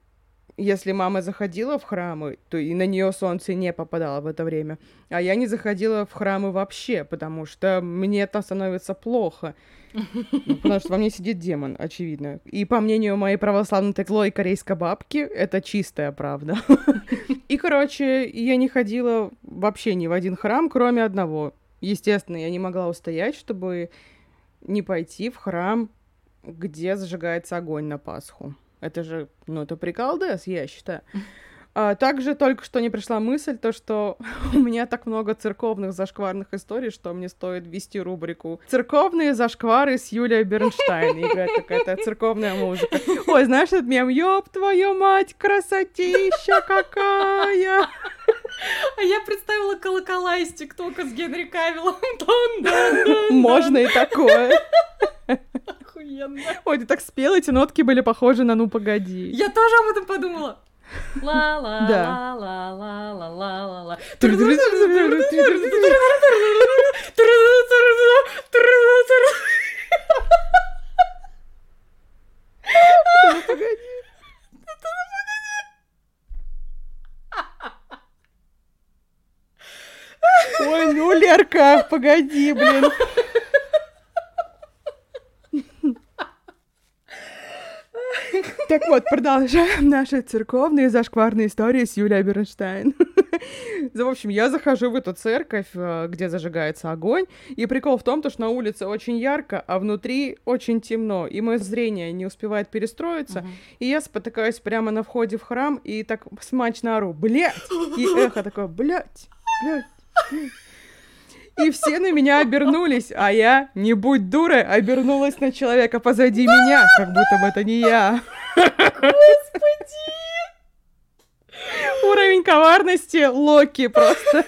если мама заходила в храмы, то и на нее солнце не попадало в это время. А я не заходила в храмы вообще, потому что мне там становится плохо. Ну, потому что во мне сидит демон, очевидно. И по мнению моей православной текло корейской бабки, это чистая правда. И, короче, я не ходила вообще ни в один храм, кроме одного. Естественно, я не могла устоять, чтобы не пойти в храм, где зажигается огонь на Пасху. Это же, ну, это приколдес, я считаю. А, также только что не пришла мысль, то, что у меня так много церковных зашкварных историй, что мне стоит ввести рубрику «Церковные зашквары с Юлией Бернштейн». Играет какая-то церковная музыка. Ой, знаешь этот мем? Ёб твою мать, красотища какая! А я представила колокола из ТикТока с Генри Кавиллом. Можно и такое. Охуенно. Ой, ты так спела, эти нотки были похожи на «Ну, погоди». Я тоже об этом подумала. Ла ла ла ла ла ла ла ла ла. Ой, ну, Лерка, погоди, блин. Так вот, продолжаем наши церковные зашкварные истории с Юлией Бернштейн. В общем, я захожу в эту церковь, э, где зажигается огонь, и прикол в том, что на улице очень ярко, а внутри очень темно, и мое зрение не успевает перестроиться, uh-huh. и я спотыкаюсь прямо на входе в храм, и так смачно ору, блядь! И эхо такое, блядь, блядь, блядь. И все на меня обернулись, а я, не будь дурой, обернулась на человека позади меня, как будто бы это не я. Господи! Уровень коварности Локи просто.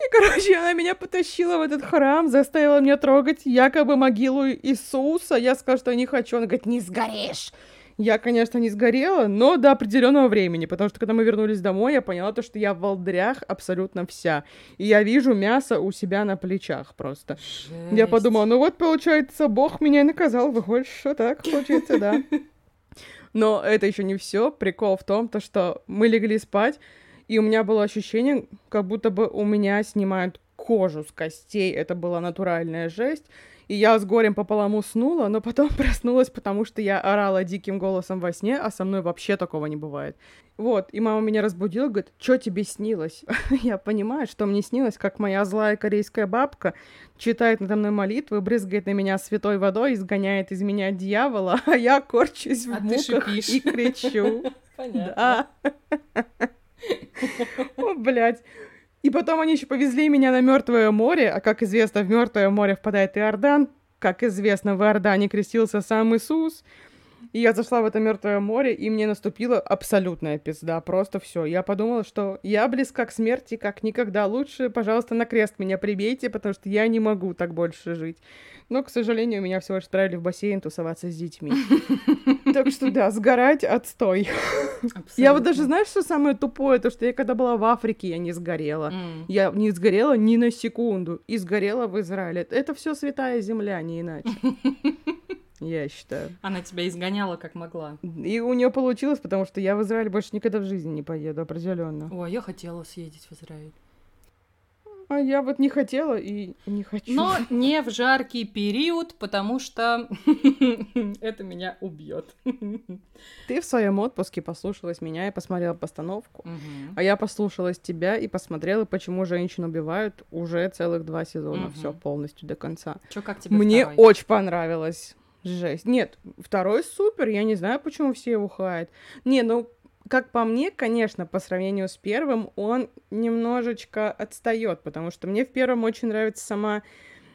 И, короче, она меня потащила в этот храм, заставила меня трогать якобы могилу Иисуса. Я сказала, что не хочу. Она говорит, не сгоришь. Я, конечно, не сгорела, но до определенного времени, потому что когда мы вернулись домой, я поняла то, что я в волдрях абсолютно вся. И я вижу мясо у себя на плечах просто. Жесть. Я подумала, ну вот, получается, Бог меня и наказал, выходит, что так получается, да. Но это еще не все. Прикол в том, то, что мы легли спать, и у меня было ощущение, как будто бы у меня снимают кожу с костей. Это была натуральная жесть. И я с горем пополам уснула, но потом проснулась, потому что я орала диким голосом во сне, а со мной вообще такого не бывает. Вот, и мама меня разбудила, говорит, что тебе снилось? я понимаю, что мне снилось, как моя злая корейская бабка читает надо мной молитвы, брызгает на меня святой водой, изгоняет из меня дьявола, а я корчусь в а муках и кричу. Понятно. О, блядь. И потом они еще повезли меня на Мертвое море, а как известно, в Мертвое море впадает Иордан. Как известно, в Иордане крестился сам Иисус. И я зашла в это мертвое море, и мне наступила абсолютная пизда. Просто все. Я подумала, что я близка к смерти, как никогда. Лучше, пожалуйста, на крест меня прибейте, потому что я не могу так больше жить. Но, к сожалению, меня всего лишь отправили в бассейн тусоваться с детьми. Так что да, сгорать отстой. Я вот даже, знаешь, что самое тупое? То, что я когда была в Африке, я не сгорела. Я не сгорела ни на секунду. И сгорела в Израиле. Это все святая земля, не иначе. Я считаю. Она тебя изгоняла как могла. И у нее получилось, потому что я в Израиль больше никогда в жизни не поеду, определенно. О, я хотела съездить в Израиль. А я вот не хотела и не хочу. Но не в жаркий период, потому что это меня убьет. Ты в своем отпуске послушалась меня и посмотрела постановку, угу. а я послушалась тебя и посмотрела, почему женщин убивают уже целых два сезона, угу. все полностью до конца. Чё, как тебе Мне второй? очень понравилось. Жесть. Нет, второй супер, я не знаю, почему все его хаят. Не, ну как по мне, конечно, по сравнению с первым, он немножечко отстает, потому что мне в первом очень нравится сама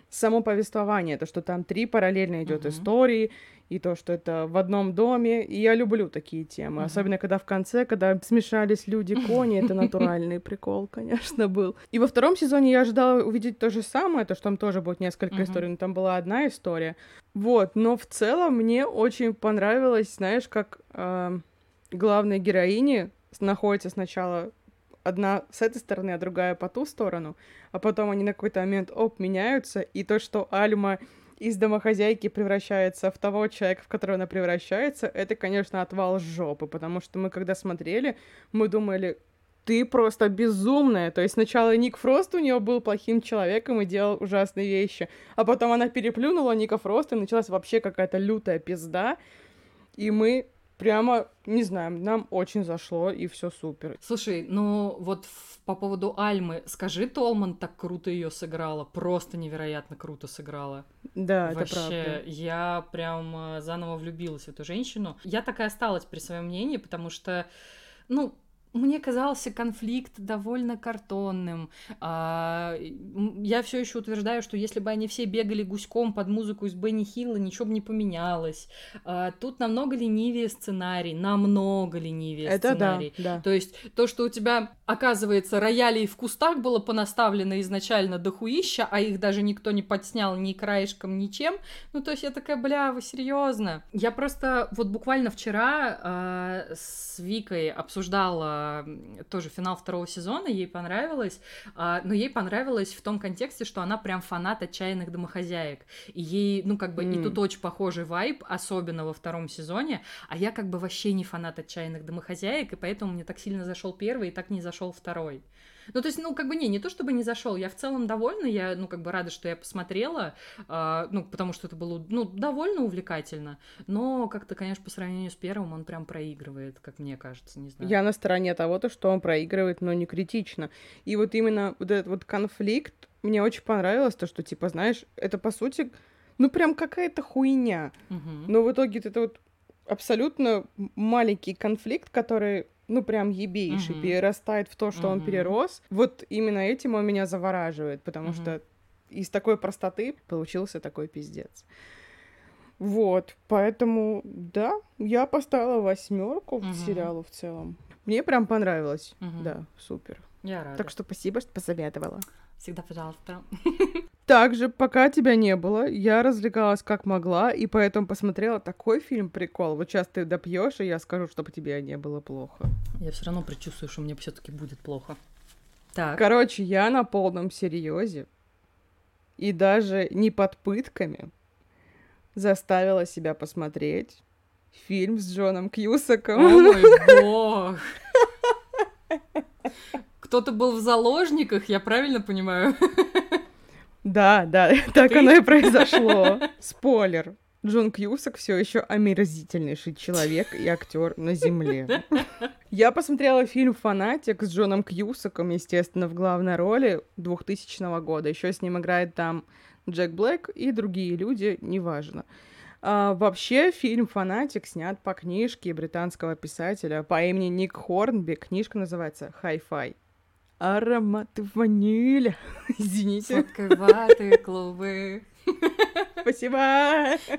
само повествование, то, что там три параллельно идет uh-huh. истории, и то, что это в одном доме, и я люблю такие темы, uh-huh. особенно когда в конце, когда смешались люди-кони, это натуральный прикол, конечно, был. И во втором сезоне я ожидала увидеть то же самое, то, что там тоже будет несколько историй, но там была одна история, вот, но в целом мне очень понравилось, знаешь, как... Э- главные героини находятся сначала одна с этой стороны, а другая по ту сторону, а потом они на какой-то момент, оп, меняются, и то, что Альма из домохозяйки превращается в того человека, в которого она превращается, это, конечно, отвал жопы, потому что мы, когда смотрели, мы думали, ты просто безумная. То есть сначала Ник Фрост у нее был плохим человеком и делал ужасные вещи, а потом она переплюнула Ника Фроста, и началась вообще какая-то лютая пизда, и мы прямо, не знаю, нам очень зашло, и все супер. Слушай, ну вот по поводу Альмы, скажи, Толман так круто ее сыграла, просто невероятно круто сыграла. Да, Вообще, это правда. я прям э, заново влюбилась в эту женщину. Я так и осталась при своем мнении, потому что, ну, мне казался конфликт довольно картонным. А, я все еще утверждаю, что если бы они все бегали гуськом под музыку из Бенни Хилла, ничего бы не поменялось. А, тут намного ленивее сценарий, намного ленивее Это сценарий. Да, да. То есть то, что у тебя, оказывается, рояли в кустах было понаставлено изначально до хуища, а их даже никто не подснял ни краешком, ничем. Ну, то есть я такая, бля, вы серьезно? Я просто вот буквально вчера а, с Викой обсуждала тоже финал второго сезона, ей понравилось, а, но ей понравилось в том контексте, что она прям фанат отчаянных домохозяек, и ей, ну, как бы, mm. и тут очень похожий вайб, особенно во втором сезоне, а я как бы вообще не фанат отчаянных домохозяек, и поэтому мне так сильно зашел первый и так не зашел второй. Ну, то есть, ну, как бы не, не то чтобы не зашел, я в целом довольна, я, ну, как бы рада, что я посмотрела, э, ну, потому что это было, ну, довольно увлекательно, но как-то, конечно, по сравнению с первым он прям проигрывает, как мне кажется, не знаю. Я на стороне того, то, что он проигрывает, но не критично. И вот именно вот этот вот конфликт, мне очень понравилось, то, что, типа, знаешь, это, по сути, ну, прям какая-то хуйня. Угу. Но в итоге это вот абсолютно маленький конфликт, который ну, прям ебейший, uh-huh. перерастает в то, что uh-huh. он перерос. Вот именно этим он меня завораживает, потому uh-huh. что из такой простоты получился такой пиздец. Вот, поэтому, да, я поставила восьмерку uh-huh. сериалу в целом. Мне прям понравилось, uh-huh. да, супер. Я рада. Так что спасибо, что посоветовала. Всегда пожалуйста. Также, пока тебя не было, я развлекалась как могла, и поэтому посмотрела такой фильм прикол. Вот сейчас ты допьешь, и я скажу, чтобы тебе не было плохо. Я все равно предчувствую, что мне все-таки будет плохо. Так. Короче, я на полном серьезе и даже не под пытками заставила себя посмотреть фильм с Джоном Кьюсаком. О мой бог! Кто-то был в заложниках, я правильно понимаю? Да, да, так оно и произошло. Спойлер. Джон Кьюсак все еще омерзительнейший человек и актер на Земле. Я посмотрела фильм «Фанатик» с Джоном Кьюсаком, естественно, в главной роли 2000 года. Еще с ним играет там Джек Блэк и другие люди, неважно. А, вообще, фильм «Фанатик» снят по книжке британского писателя по имени Ник Хорнби. Книжка называется «Hi-Fi» ароматы ванили. Извините. Сладковатые клубы. Спасибо.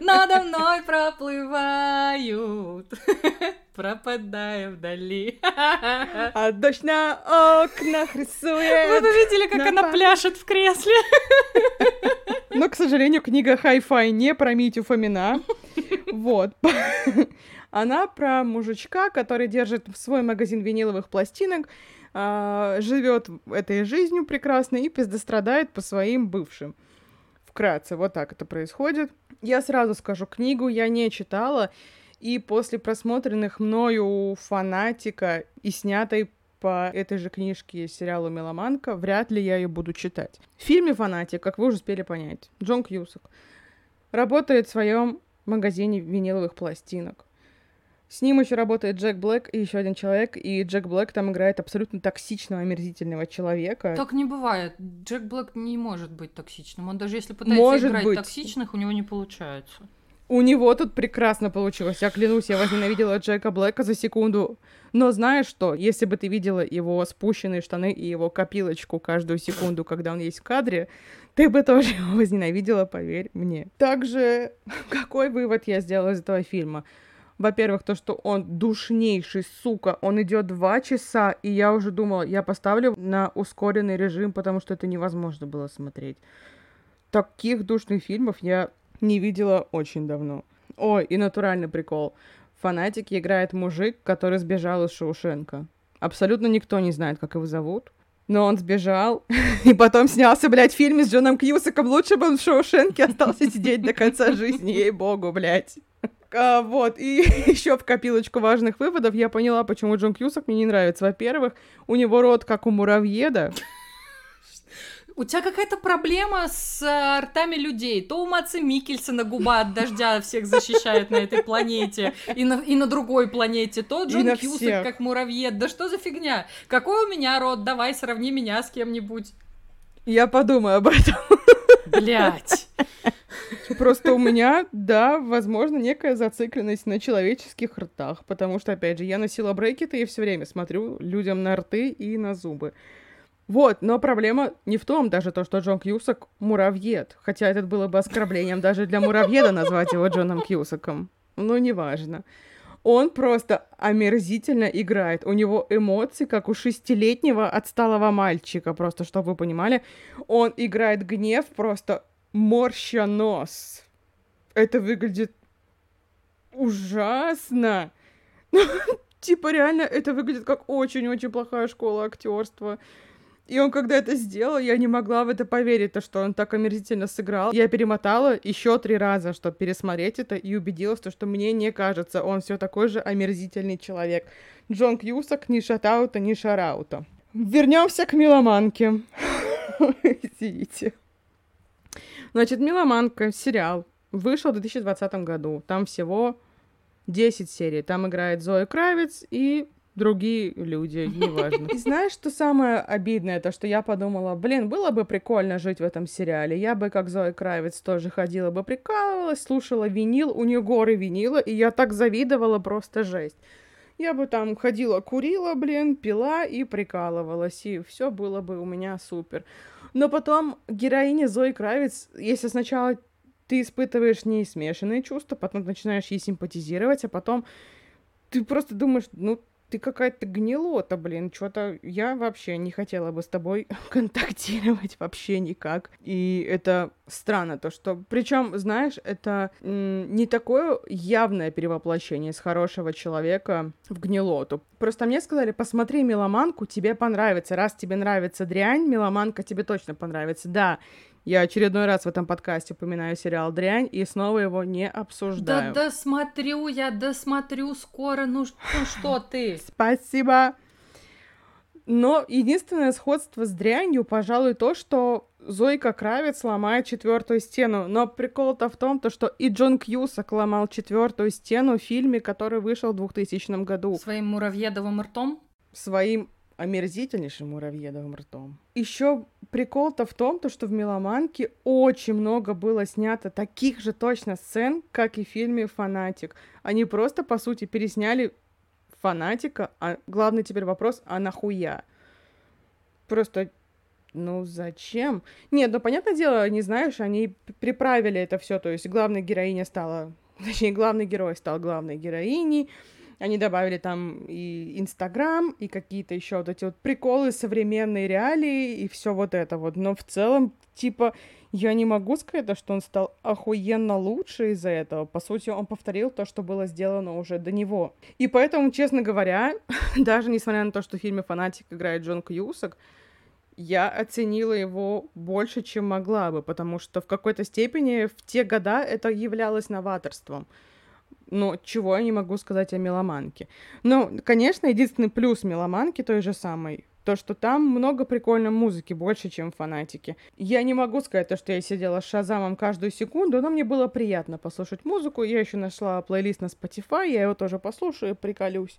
Надо мной проплывают, пропадая вдали. А дождь на окнах рисует. Вы видели, как она пляшет в кресле. Но, к сожалению, книга Хай-Фай не про Митю Фомина. Вот. Она про мужичка, который держит свой магазин виниловых пластинок, а, живет этой жизнью прекрасно и пиздострадает по своим бывшим. Вкратце, вот так это происходит. Я сразу скажу, книгу я не читала, и после просмотренных мною фанатика и снятой по этой же книжке сериалу «Меломанка», вряд ли я ее буду читать. В фильме «Фанатик», как вы уже успели понять, Джон Кьюсак работает в своем магазине виниловых пластинок. С ним еще работает Джек Блэк и еще один человек, и Джек Блэк там играет абсолютно токсичного, омерзительного человека. Так не бывает. Джек Блэк не может быть токсичным. Он даже если пытается может играть быть. токсичных, у него не получается. У него тут прекрасно получилось. Я клянусь, я возненавидела Джека Блэка за секунду. Но знаешь что? Если бы ты видела его спущенные штаны и его копилочку каждую секунду, когда он есть в кадре, ты бы тоже его возненавидела, поверь мне. Также, какой вывод я сделала из этого фильма? Во-первых, то, что он душнейший, сука, он идет два часа, и я уже думала, я поставлю на ускоренный режим, потому что это невозможно было смотреть. Таких душных фильмов я не видела очень давно. Ой, и натуральный прикол. В «Фанатике» играет мужик, который сбежал из Шоушенка. Абсолютно никто не знает, как его зовут. Но он сбежал, и потом снялся, блядь, в фильме с Джоном Кьюсаком. Лучше бы он в Шоушенке остался сидеть до конца жизни, ей-богу, блядь. А, вот, и еще в копилочку важных выводов я поняла, почему Джон Кьюсак мне не нравится. Во-первых, у него рот как у муравьеда. У тебя какая-то проблема с э, ртами людей. То у Маца Микельсона губа от дождя всех защищает на этой планете, и на, и на другой планете. То Джон Кьюсак как муравьед. Да что за фигня? Какой у меня рот? Давай, сравни меня с кем-нибудь. Я подумаю об этом. Блять. Просто у меня, да, возможно, некая зацикленность на человеческих ртах, потому что, опять же, я носила брекеты и все время смотрю людям на рты и на зубы. Вот, но проблема не в том даже то, что Джон Кьюсак муравьед. Хотя это было бы оскорблением даже для муравьеда назвать его Джоном Кьюсаком. Ну, неважно. Он просто омерзительно играет. У него эмоции, как у шестилетнего отсталого мальчика, просто чтобы вы понимали. Он играет гнев просто морща нос. Это выглядит ужасно. Типа реально это выглядит как очень-очень плохая школа актерства. И он, когда это сделал, я не могла в это поверить, то, что он так омерзительно сыграл. Я перемотала еще три раза, чтобы пересмотреть это, и убедилась, то, что мне не кажется, он все такой же омерзительный человек. Джон Кьюсак ни шатаута, ни шараута. Вернемся к меломанке. Извините. Значит, «Меломанка» сериал вышел в 2020 году. Там всего 10 серий. Там играет Зоя Кравец и другие люди, неважно. И знаешь, что самое обидное? То, что я подумала, блин, было бы прикольно жить в этом сериале. Я бы, как Зоя Кравец, тоже ходила бы, прикалывалась, слушала винил, у нее горы винила, и я так завидовала, просто жесть. Я бы там ходила, курила, блин, пила и прикалывалась, и все было бы у меня супер. Но потом героиня Зои Кравец, если сначала ты испытываешь не смешанные чувства, потом начинаешь ей симпатизировать, а потом ты просто думаешь, ну, ты какая-то гнилота, блин, что-то я вообще не хотела бы с тобой контактировать вообще никак. И это странно, то что... Причем, знаешь, это не такое явное перевоплощение с хорошего человека в гнилоту. Просто мне сказали, посмотри меломанку, тебе понравится. Раз тебе нравится дрянь, меломанка тебе точно понравится. Да, я очередной раз в этом подкасте упоминаю сериал «Дрянь» и снова его не обсуждаю. Да досмотрю я, досмотрю скоро. Ну, ну что ты? Спасибо. Но единственное сходство с дрянью, пожалуй, то, что Зойка Кравец ломает четвертую стену. Но прикол-то в том, то, что и Джон Кьюсак ломал четвертую стену в фильме, который вышел в 2000 году. Своим муравьедовым ртом? Своим омерзительнейшим муравьедовым ртом. Еще прикол-то в том, то, что в «Меломанке» очень много было снято таких же точно сцен, как и в фильме «Фанатик». Они просто, по сути, пересняли «Фанатика», а главный теперь вопрос, а нахуя? Просто Ну, зачем? Нет, ну, понятное дело, не знаешь, они приправили это все, то есть главная героиня стала, точнее, главный герой стал главной героиней, они добавили там и Инстаграм, и какие-то еще вот эти вот приколы, современные реалии, и все вот это вот. Но в целом, типа, я не могу сказать, что он стал охуенно лучше из-за этого. По сути, он повторил то, что было сделано уже до него. И поэтому, честно говоря, даже несмотря на то, что в фильме «Фанатик» играет Джон Кьюсак, я оценила его больше, чем могла бы, потому что в какой-то степени в те года это являлось новаторством. Но чего я не могу сказать о меломанке. Ну, конечно, единственный плюс меломанки той же самой, то, что там много прикольной музыки, больше, чем фанатики. Я не могу сказать то, что я сидела с Шазамом каждую секунду, но мне было приятно послушать музыку. Я еще нашла плейлист на Spotify, я его тоже послушаю, приколюсь.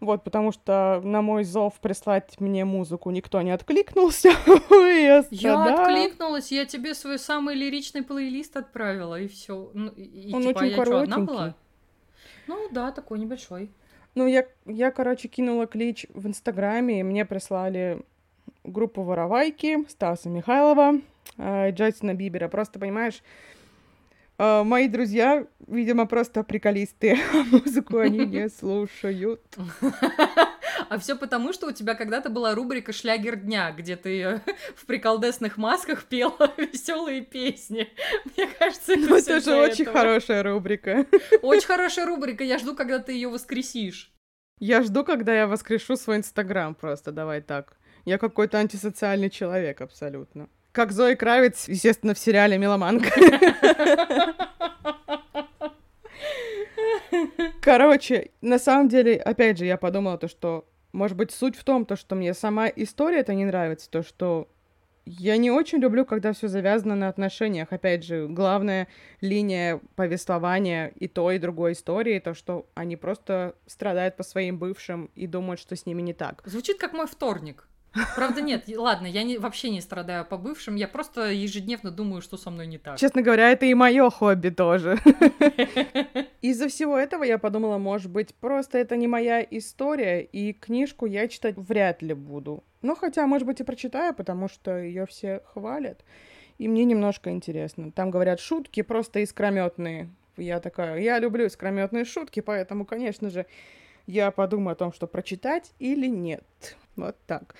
Вот, потому что на мой зов прислать мне музыку никто не откликнулся. я, откликнулась, я тебе свой самый лиричный плейлист отправила, и все. Ну, и, Он типа, очень я что, одна была? Ну да, такой небольшой. Ну, я, я, короче, кинула клич в Инстаграме, и мне прислали группу Воровайки, Стаса Михайлова, э, Джастина Бибера. Просто, понимаешь, э, мои друзья, видимо, просто приколисты, а музыку они не слушают. А все потому, что у тебя когда-то была рубрика «Шлягер дня», где ты в приколдесных масках пела веселые песни. Мне кажется, это, ну, это же очень этого. хорошая рубрика. Очень хорошая рубрика. Я жду, когда ты ее воскресишь. Я жду, когда я воскрешу свой Инстаграм просто, давай так. Я какой-то антисоциальный человек абсолютно. Как Зои Кравец, естественно, в сериале «Меломанка». Короче, на самом деле, опять же, я подумала то, что, может быть, суть в том, то, что мне сама история это не нравится, то, что я не очень люблю, когда все завязано на отношениях. Опять же, главная линия повествования и той, и другой истории, то, что они просто страдают по своим бывшим и думают, что с ними не так. Звучит как мой вторник. Правда, нет, ладно, я не, вообще не страдаю по бывшим, я просто ежедневно думаю, что со мной не так. Честно говоря, это и мое хобби тоже. Из-за всего этого я подумала, может быть, просто это не моя история, и книжку я читать вряд ли буду. Ну, хотя, может быть, и прочитаю, потому что ее все хвалят. И мне немножко интересно. Там говорят шутки просто искрометные. Я такая, я люблю искрометные шутки, поэтому, конечно же, я подумаю о том, что прочитать или нет. Вот так.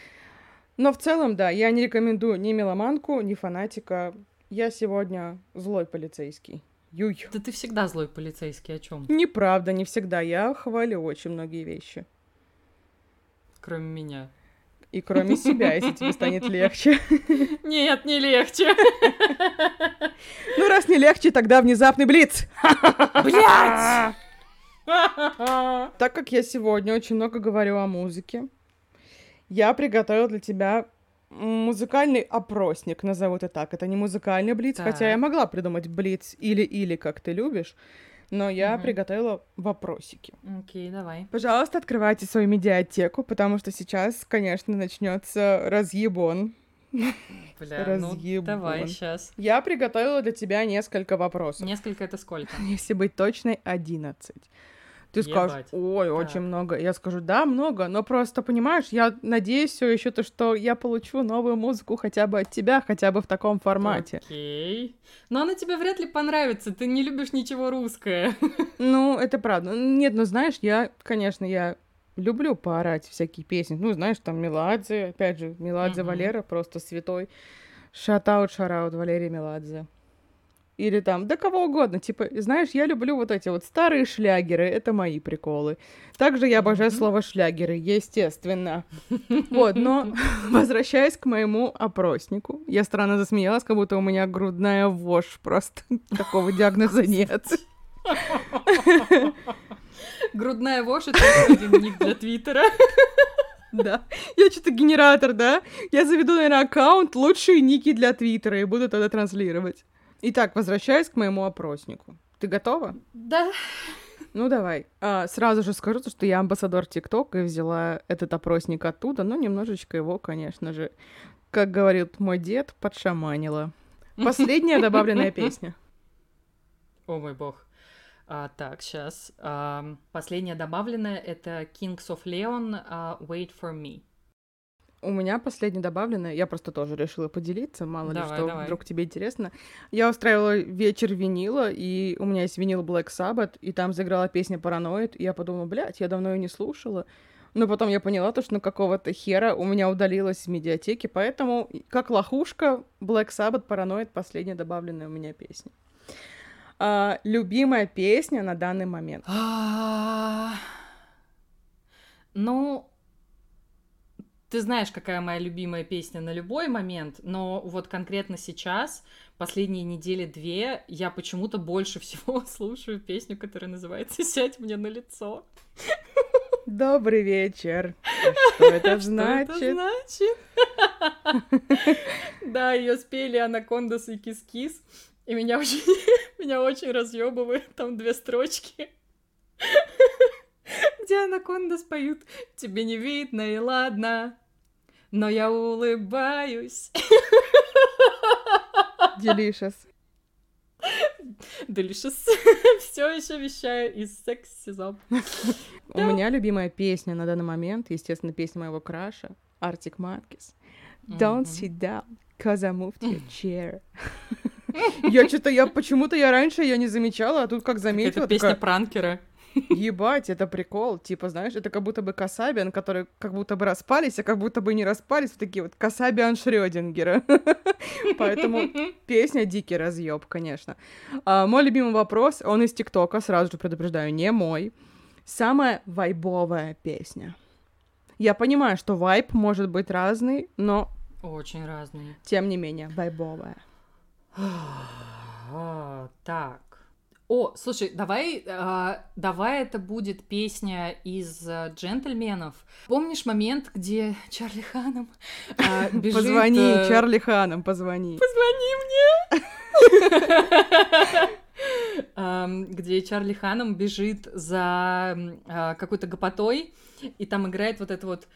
Но в целом, да, я не рекомендую ни меломанку, ни фанатика. Я сегодня злой полицейский. Юй. Да ты всегда злой полицейский, о чем? Неправда, не всегда. Я хвалю очень многие вещи. Кроме меня. И кроме себя, если тебе станет легче. Нет, не легче. Ну, раз не легче, тогда внезапный блиц. Блять! Так как я сегодня очень много говорю о музыке, я приготовила для тебя музыкальный опросник, назову это так. Это не музыкальный блиц, так. хотя я могла придумать блиц или-или, как ты любишь. Но я угу. приготовила вопросики. Окей, давай. Пожалуйста, открывайте свою медиатеку, потому что сейчас, конечно, начнется разъебон. Бля, разъебон. ну давай сейчас. Я приготовила для тебя несколько вопросов. Несколько это сколько? Если быть точной, одиннадцать. Ты Ебать. скажешь, ой, так. очень много. Я скажу, да, много, но просто, понимаешь, я надеюсь все еще то, что я получу новую музыку хотя бы от тебя, хотя бы в таком формате. Окей. Но она тебе вряд ли понравится, ты не любишь ничего русское. Ну, это правда. Нет, ну знаешь, я, конечно, я люблю поорать всякие песни. Ну, знаешь, там Меладзе, опять же, Меладзе Валера, просто святой. Шатаут, шараут, Валерий Меладзе или там, да кого угодно. Типа, знаешь, я люблю вот эти вот старые шлягеры, это мои приколы. Также я обожаю слово шлягеры, естественно. Вот, но возвращаясь к моему опроснику, я странно засмеялась, как будто у меня грудная вошь, просто такого диагноза нет. Грудная вошь — это один ник для Твиттера. Да. Я что-то генератор, да? Я заведу, наверное, аккаунт «Лучшие ники для Твиттера» и буду тогда транслировать. Итак, возвращаясь к моему опроснику. Ты готова? Да. Ну давай. А, сразу же скажу, что я амбассадор ТикТок и взяла этот опросник оттуда, но немножечко его, конечно же, как говорит мой дед, подшаманила. Последняя добавленная песня. О мой бог. А, так, сейчас. А, последняя добавленная это Kings of Leon uh, Wait for Me. У меня последнее добавленное, я просто тоже решила поделиться, мало Давай, ли что, давай. вдруг тебе интересно. Я устраивала вечер винила, и у меня есть винил Black Sabbath, и там заиграла песня Параноид, и я подумала, блядь, я давно ее не слушала. Но потом я поняла то, что ну какого-то хера у меня удалилось в медиатеке, поэтому как лохушка Black Sabbath Параноид последняя добавленная у меня песня. А, любимая песня на данный момент. А, Ну, ты знаешь, какая моя любимая песня на любой момент, но вот конкретно сейчас, последние недели две, я почему-то больше всего слушаю песню, которая называется «Сядь мне на лицо». Добрый вечер. Что это значит? Что это значит? Да, ее спели Анакондас и Кис-Кис, и меня очень, меня очень разъебывает там две строчки, где Анакондас поют «Тебе не видно и ладно, но я улыбаюсь». Delicious. Delicious. Все еще вещаю из секс-сезон. У меня любимая песня на данный момент, естественно, песня моего краша, Arctic Monkeys. Don't sit down, cause I moved your chair. Я что-то, я почему-то я раньше ее не замечала, а тут как заметила. Это песня пранкера. Ебать, это прикол. Типа, знаешь, это как будто бы Касабиан, которые как будто бы распались, а как будто бы не распались. Вот такие вот Касабиан Шрёдингера. Поэтому песня дикий разъеб, конечно. А, мой любимый вопрос, он из ТикТока, сразу же предупреждаю, не мой. Самая вайбовая песня. Я понимаю, что вайб может быть разный, но Очень разные. тем не менее вайбовая. А, Так. О, слушай, давай, а, давай это будет песня из а, «Джентльменов». Помнишь момент, где Чарли Ханом а, бежит... Позвони, э, Чарли Ханом, позвони. Позвони мне! Где Чарли Ханом бежит за а, какой-то гопотой, и там играет вот это вот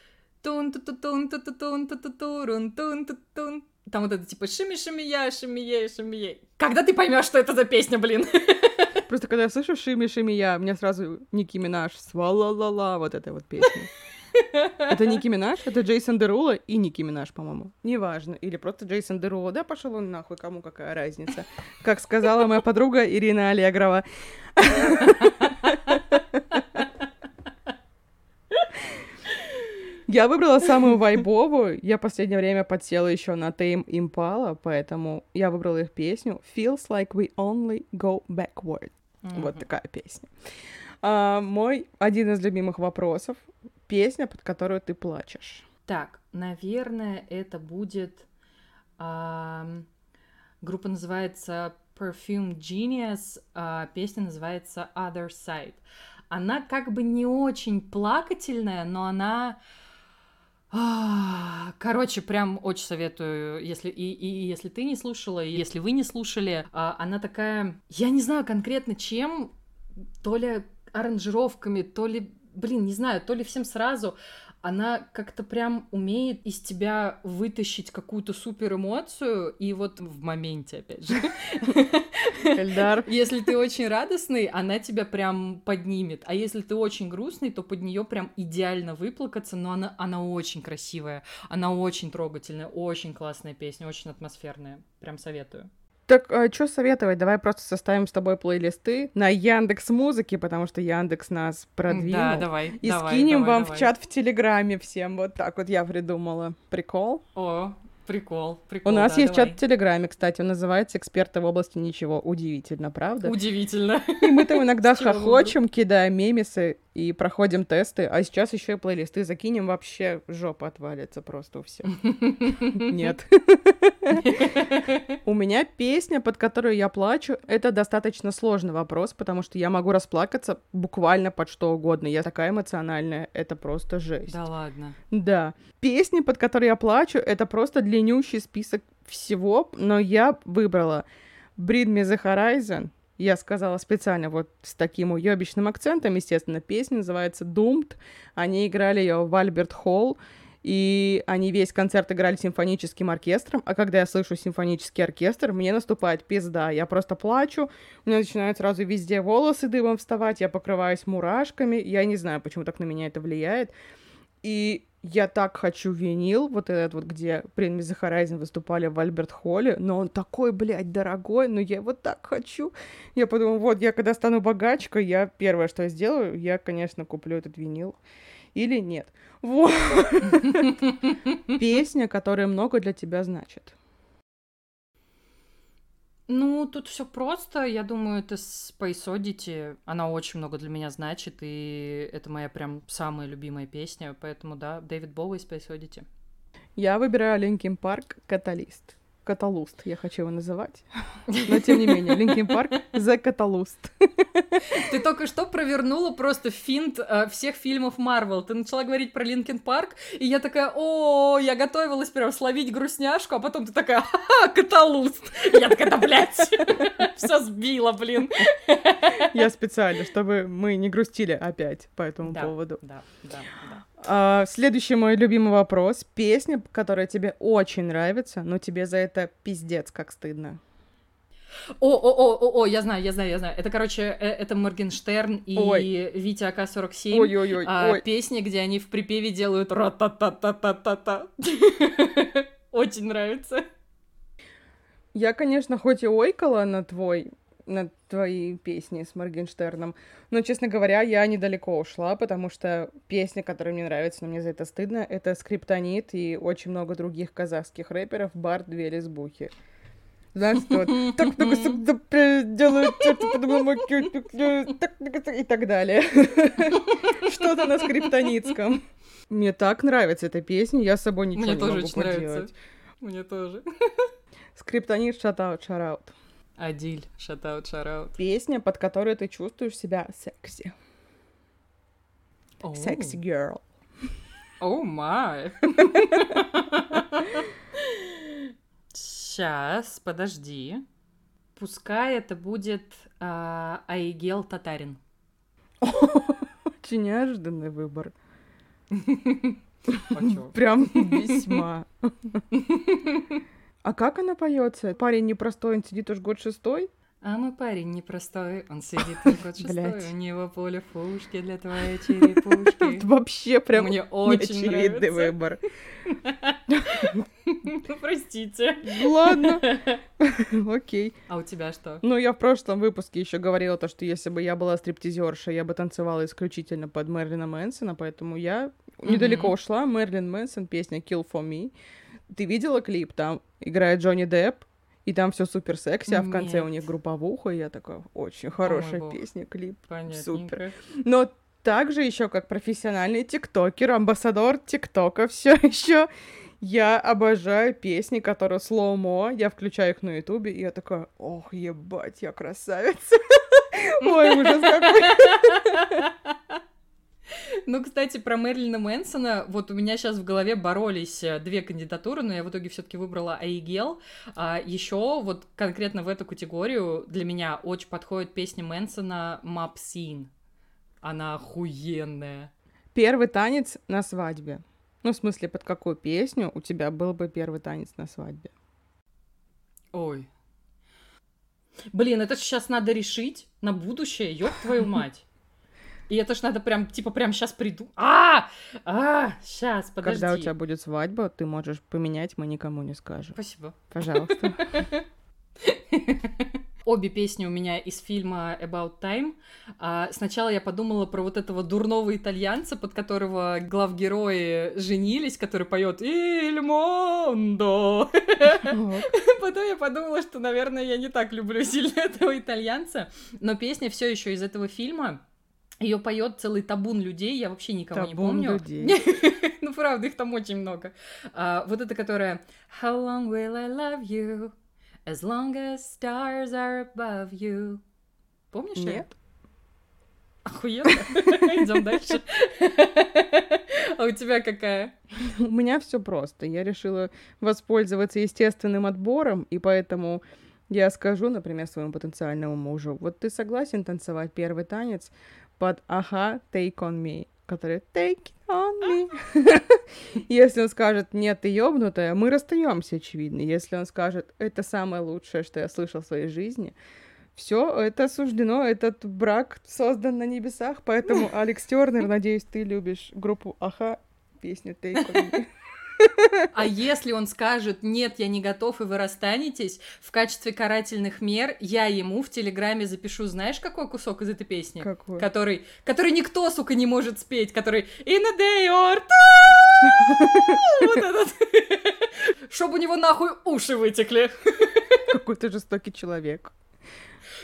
тун ту ту тун ту ту тун ту ту турун тун ту тун там вот это типа шими шими я шими ей шими ей. Когда ты поймешь, что это за песня, блин? Просто когда я слышу Шими Шими я, мне сразу Ники Минаж свала-ла-ла, вот эта вот песня. Это Ники Минаж, это Джейсон Дерула и Ники Минаж, по-моему. Неважно. Или просто Джейсон Дерула. Да пошел он нахуй, кому какая разница. Как сказала моя подруга Ирина Аллегрова. Я выбрала самую вайбовую. Я последнее время подсела еще на Tame Impala, поэтому я выбрала их песню Feels like we only go backward. Вот такая песня. А, мой один из любимых вопросов. Песня, под которую ты плачешь. Так, наверное, это будет... ам, группа называется Perfume Genius, а песня называется Other Side. Она как бы не очень плакательная, но она... а, Короче, прям очень советую, если и, и если ты не слушала, и если вы не слушали, а, она такая, я не знаю конкретно чем, то ли аранжировками, то ли, блин, не знаю, то ли всем сразу, она как-то прям умеет из тебя вытащить какую-то супер эмоцию, и вот в моменте, опять же. Эльдар. Если ты очень радостный, она тебя прям поднимет. А если ты очень грустный, то под нее прям идеально выплакаться, но она, она очень красивая, она очень трогательная, очень классная песня, очень атмосферная. Прям советую. Так, что советовать? Давай просто составим с тобой плейлисты на Яндекс Музыке, потому что Яндекс нас продвинул. Да, давай. И давай, скинем давай, вам давай. в чат в Телеграме всем. Вот так вот я придумала. Прикол. О, прикол, У прикол. нас да, есть давай. чат в Телеграме, кстати. Он называется «Эксперты в области ничего». Удивительно, правда? Удивительно. И мы там иногда хохочем, кидаем мемесы и проходим тесты. А сейчас еще и плейлисты закинем, вообще жопа отвалится просто у всех. Нет. У меня песня, под которую я плачу, это достаточно сложный вопрос, потому что я могу расплакаться буквально под что угодно. Я такая эмоциональная, это просто жесть. Да ладно. Да. Песни, под которые я плачу, это просто длиннющий список всего, но я выбрала Breed Me the Horizon. Я сказала специально вот с таким уебищным акцентом, естественно, песня называется Doomed. Они играли ее в Альберт Холл, и они весь концерт играли симфоническим оркестром, а когда я слышу симфонический оркестр, мне наступает пизда. Я просто плачу, у меня начинают сразу везде волосы дыбом вставать, я покрываюсь мурашками, я не знаю, почему так на меня это влияет. И я так хочу винил, вот этот вот, где Принми Захарайзен выступали в Альберт Холле, но он такой, блядь, дорогой, но я его так хочу. Я подумала, вот, я когда стану богачкой, я первое, что я сделаю, я, конечно, куплю этот винил. Или нет. Вот. Песня, которая много для тебя значит. Ну, тут все просто. Я думаю, это Space Oddity. Она очень много для меня значит, и это моя прям самая любимая песня. Поэтому, да, Дэвид Боуи Space Oddity. Я выбираю Linkin Park Catalyst. Каталуст, я хочу его называть. Но тем не менее, Linkin Park The Каталуст. Ты только что провернула просто финт э, всех фильмов Марвел. Ты начала говорить про Linkin Park, и я такая, о, я готовилась прям словить грустняшку, а потом ты такая, ха-ха, Каталуст. Я такая, да, блядь, все сбила, блин. Я специально, чтобы мы не грустили опять по этому да, поводу. Да, да, да. А, следующий мой любимый вопрос. Песня, которая тебе очень нравится, но тебе за это пиздец как стыдно. О, о, о, о, о, я знаю, я знаю, я знаю. Это, короче, э, это Моргенштерн и ой. Витя АК-47. Ой-ой-ой. А, ой. Песни, где они в припеве делают ра-та-та-та-та-та-та. Очень нравится. Я, конечно, хоть и ойкала на твой на твои песни с Моргенштерном. Но, честно говоря, я недалеко ушла, потому что песня, которая мне нравится, но мне за это стыдно, это Скриптонит и очень много других казахских рэперов Барт, Две Лесбухи. Знаешь, что так много делают, и так далее. Что-то на скриптонитском. Мне так нравится эта песня, я с собой ничего Мне не тоже могу поделать. нравится. Мне тоже. Скриптонит, шатаут, шараут. Адиль, шатаут, шараут. Песня, под которой ты чувствуешь себя секси. Секси girl. О май. Сейчас, подожди. Пускай это будет а, Айгел Татарин. Очень неожиданный выбор. Прям весьма. А как она поется? Парень непростой, он сидит уж год шестой? А мой парень непростой, он сидит уж год шестой, у него поле фушки для твоей черепушки. Вообще прям Мне очень очевидный выбор. Ну, простите. Ладно. Окей. А у тебя что? Ну, я в прошлом выпуске еще говорила то, что если бы я была стриптизерша, я бы танцевала исключительно под Мерлина Мэнсона, поэтому я недалеко ушла. Мерлин Мэнсон, песня Kill For Me. Ты видела клип? Там играет Джонни Депп, и там все супер секси, а в конце Нет. у них групповуха, и я такая, очень хорошая бог. песня, клип. Понятненько. Супер. Но также еще как профессиональный тиктокер, амбассадор тиктока все еще. Я обожаю песни, которые slow-mo. Я включаю их на ютубе, и я такая, ох, ебать, я красавица. Ой, ужас какой. Ну, кстати, про Мерлина Мэнсона, вот у меня сейчас в голове боролись э, две кандидатуры, но я в итоге все-таки выбрала Айгел. А еще вот конкретно в эту категорию для меня очень подходит песня Мэнсона Map Scene. Она охуенная. Первый танец на свадьбе. Ну, в смысле, под какую песню у тебя был бы первый танец на свадьбе? Ой. Блин, это сейчас надо решить на будущее, ёб твою мать. И это ж надо прям, типа, прям сейчас приду. А, а, сейчас, подожди. Когда у тебя будет свадьба, ты можешь поменять, мы никому не скажем. Спасибо. Пожалуйста. Обе песни у меня из фильма About Time. А, сначала я подумала про вот этого дурного итальянца, под которого главгерои женились, который поет «Il mondo». Потом я подумала, что, наверное, я не так люблю сильно этого итальянца. Но песня все еще из этого фильма. Ее поет целый табун людей, я вообще никого не Табун помню. людей. ну, правда, их там очень много. А, вот это, которая How long will I love you? As long as stars are above you. Помнишь? Нет. Охуенно. Идем дальше. А у тебя какая? У меня все просто. Я решила воспользоваться естественным отбором, и поэтому я скажу, например, своему потенциальному мужу, вот ты согласен танцевать первый танец под «Ага, take on me», который «Take on me». Если он скажет «Нет, ты ёбнутая», мы расстаемся, очевидно. Если он скажет «Это самое лучшее, что я слышал в своей жизни», все, это суждено, этот брак создан на небесах, поэтому, Алекс Тернер, надеюсь, ты любишь группу «Аха», песню Take on me. А если он скажет, нет, я не готов, и вы расстанетесь, в качестве карательных мер я ему в Телеграме запишу, знаешь, какой кусок из этой песни? Какой? Который, который никто, сука, не может спеть, который in a day or Вот этот. Чтобы у него нахуй уши вытекли. Какой ты жестокий человек.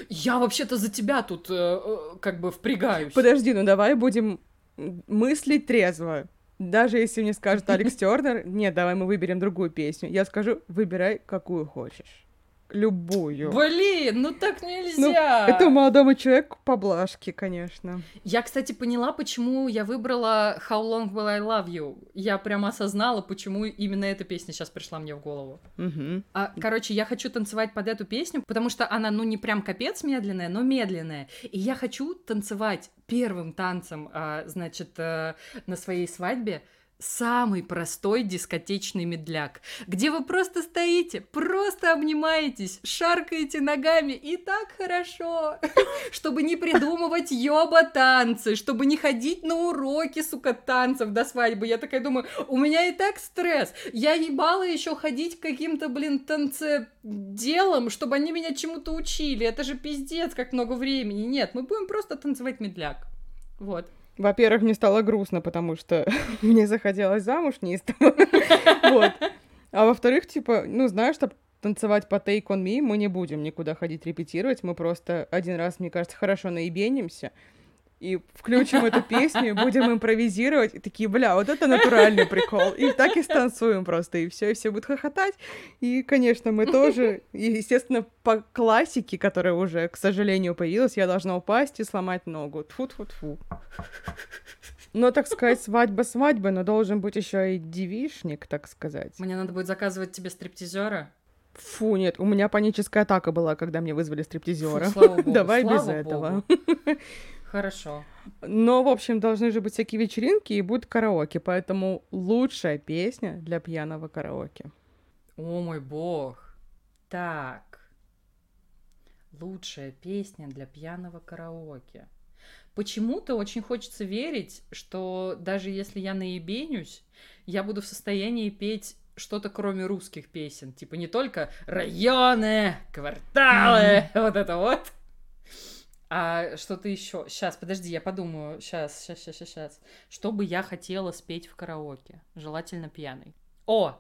Я вообще-то за тебя тут э, э, как бы впрягаюсь. Подожди, ну давай будем мыслить трезво. Даже если мне скажут Алекс Тернер, нет, давай мы выберем другую песню, я скажу, выбирай, какую хочешь. Любую. Блин, ну так нельзя. Ну, это молодому человеку поблажки, конечно. Я, кстати, поняла, почему я выбрала How Long Will I Love You. Я прямо осознала, почему именно эта песня сейчас пришла мне в голову. Угу. А, короче, я хочу танцевать под эту песню, потому что она, ну, не прям капец медленная, но медленная. И я хочу танцевать первым танцем, а, значит, а, на своей свадьбе самый простой дискотечный медляк, где вы просто стоите, просто обнимаетесь, шаркаете ногами, и так хорошо, чтобы не придумывать ёба танцы, чтобы не ходить на уроки, сука, танцев до свадьбы. Я такая думаю, у меня и так стресс, я ебала еще ходить каким-то, блин, танцеделом, чтобы они меня чему-то учили, это же пиздец, как много времени. Нет, мы будем просто танцевать медляк. Вот. Во-первых, мне стало грустно, потому что мне захотелось замуж неистово. Вот. А во-вторых, типа, ну, знаешь, чтобы танцевать по Take On Me мы не будем никуда ходить репетировать, мы просто один раз, мне кажется, хорошо наебенимся, и включим эту песню, и будем импровизировать, и такие, бля, вот это натуральный прикол. И так и станцуем просто, и все, и все будут хохотать. И, конечно, мы тоже, и, естественно, по классике, которая уже, к сожалению, появилась, я должна упасть и сломать ногу. тфу тфу тфу Но, так сказать, свадьба свадьбы, но должен быть еще и девишник, так сказать. Мне надо будет заказывать тебе стриптизера. Фу, нет, у меня паническая атака была, когда мне вызвали стриптизера. Фу, слава богу, Давай слава без богу. этого. Хорошо. Но, в общем, должны же быть всякие вечеринки и будет караоке, поэтому лучшая песня для пьяного караоке. О мой бог. Так. Лучшая песня для пьяного караоке. Почему-то очень хочется верить, что даже если я наебенюсь, я буду в состоянии петь что-то кроме русских песен. Типа не только районы, кварталы, вот это вот. А что-то еще. Сейчас, подожди, я подумаю. Сейчас, сейчас, сейчас, сейчас. Что бы я хотела спеть в караоке? Желательно пьяный. О!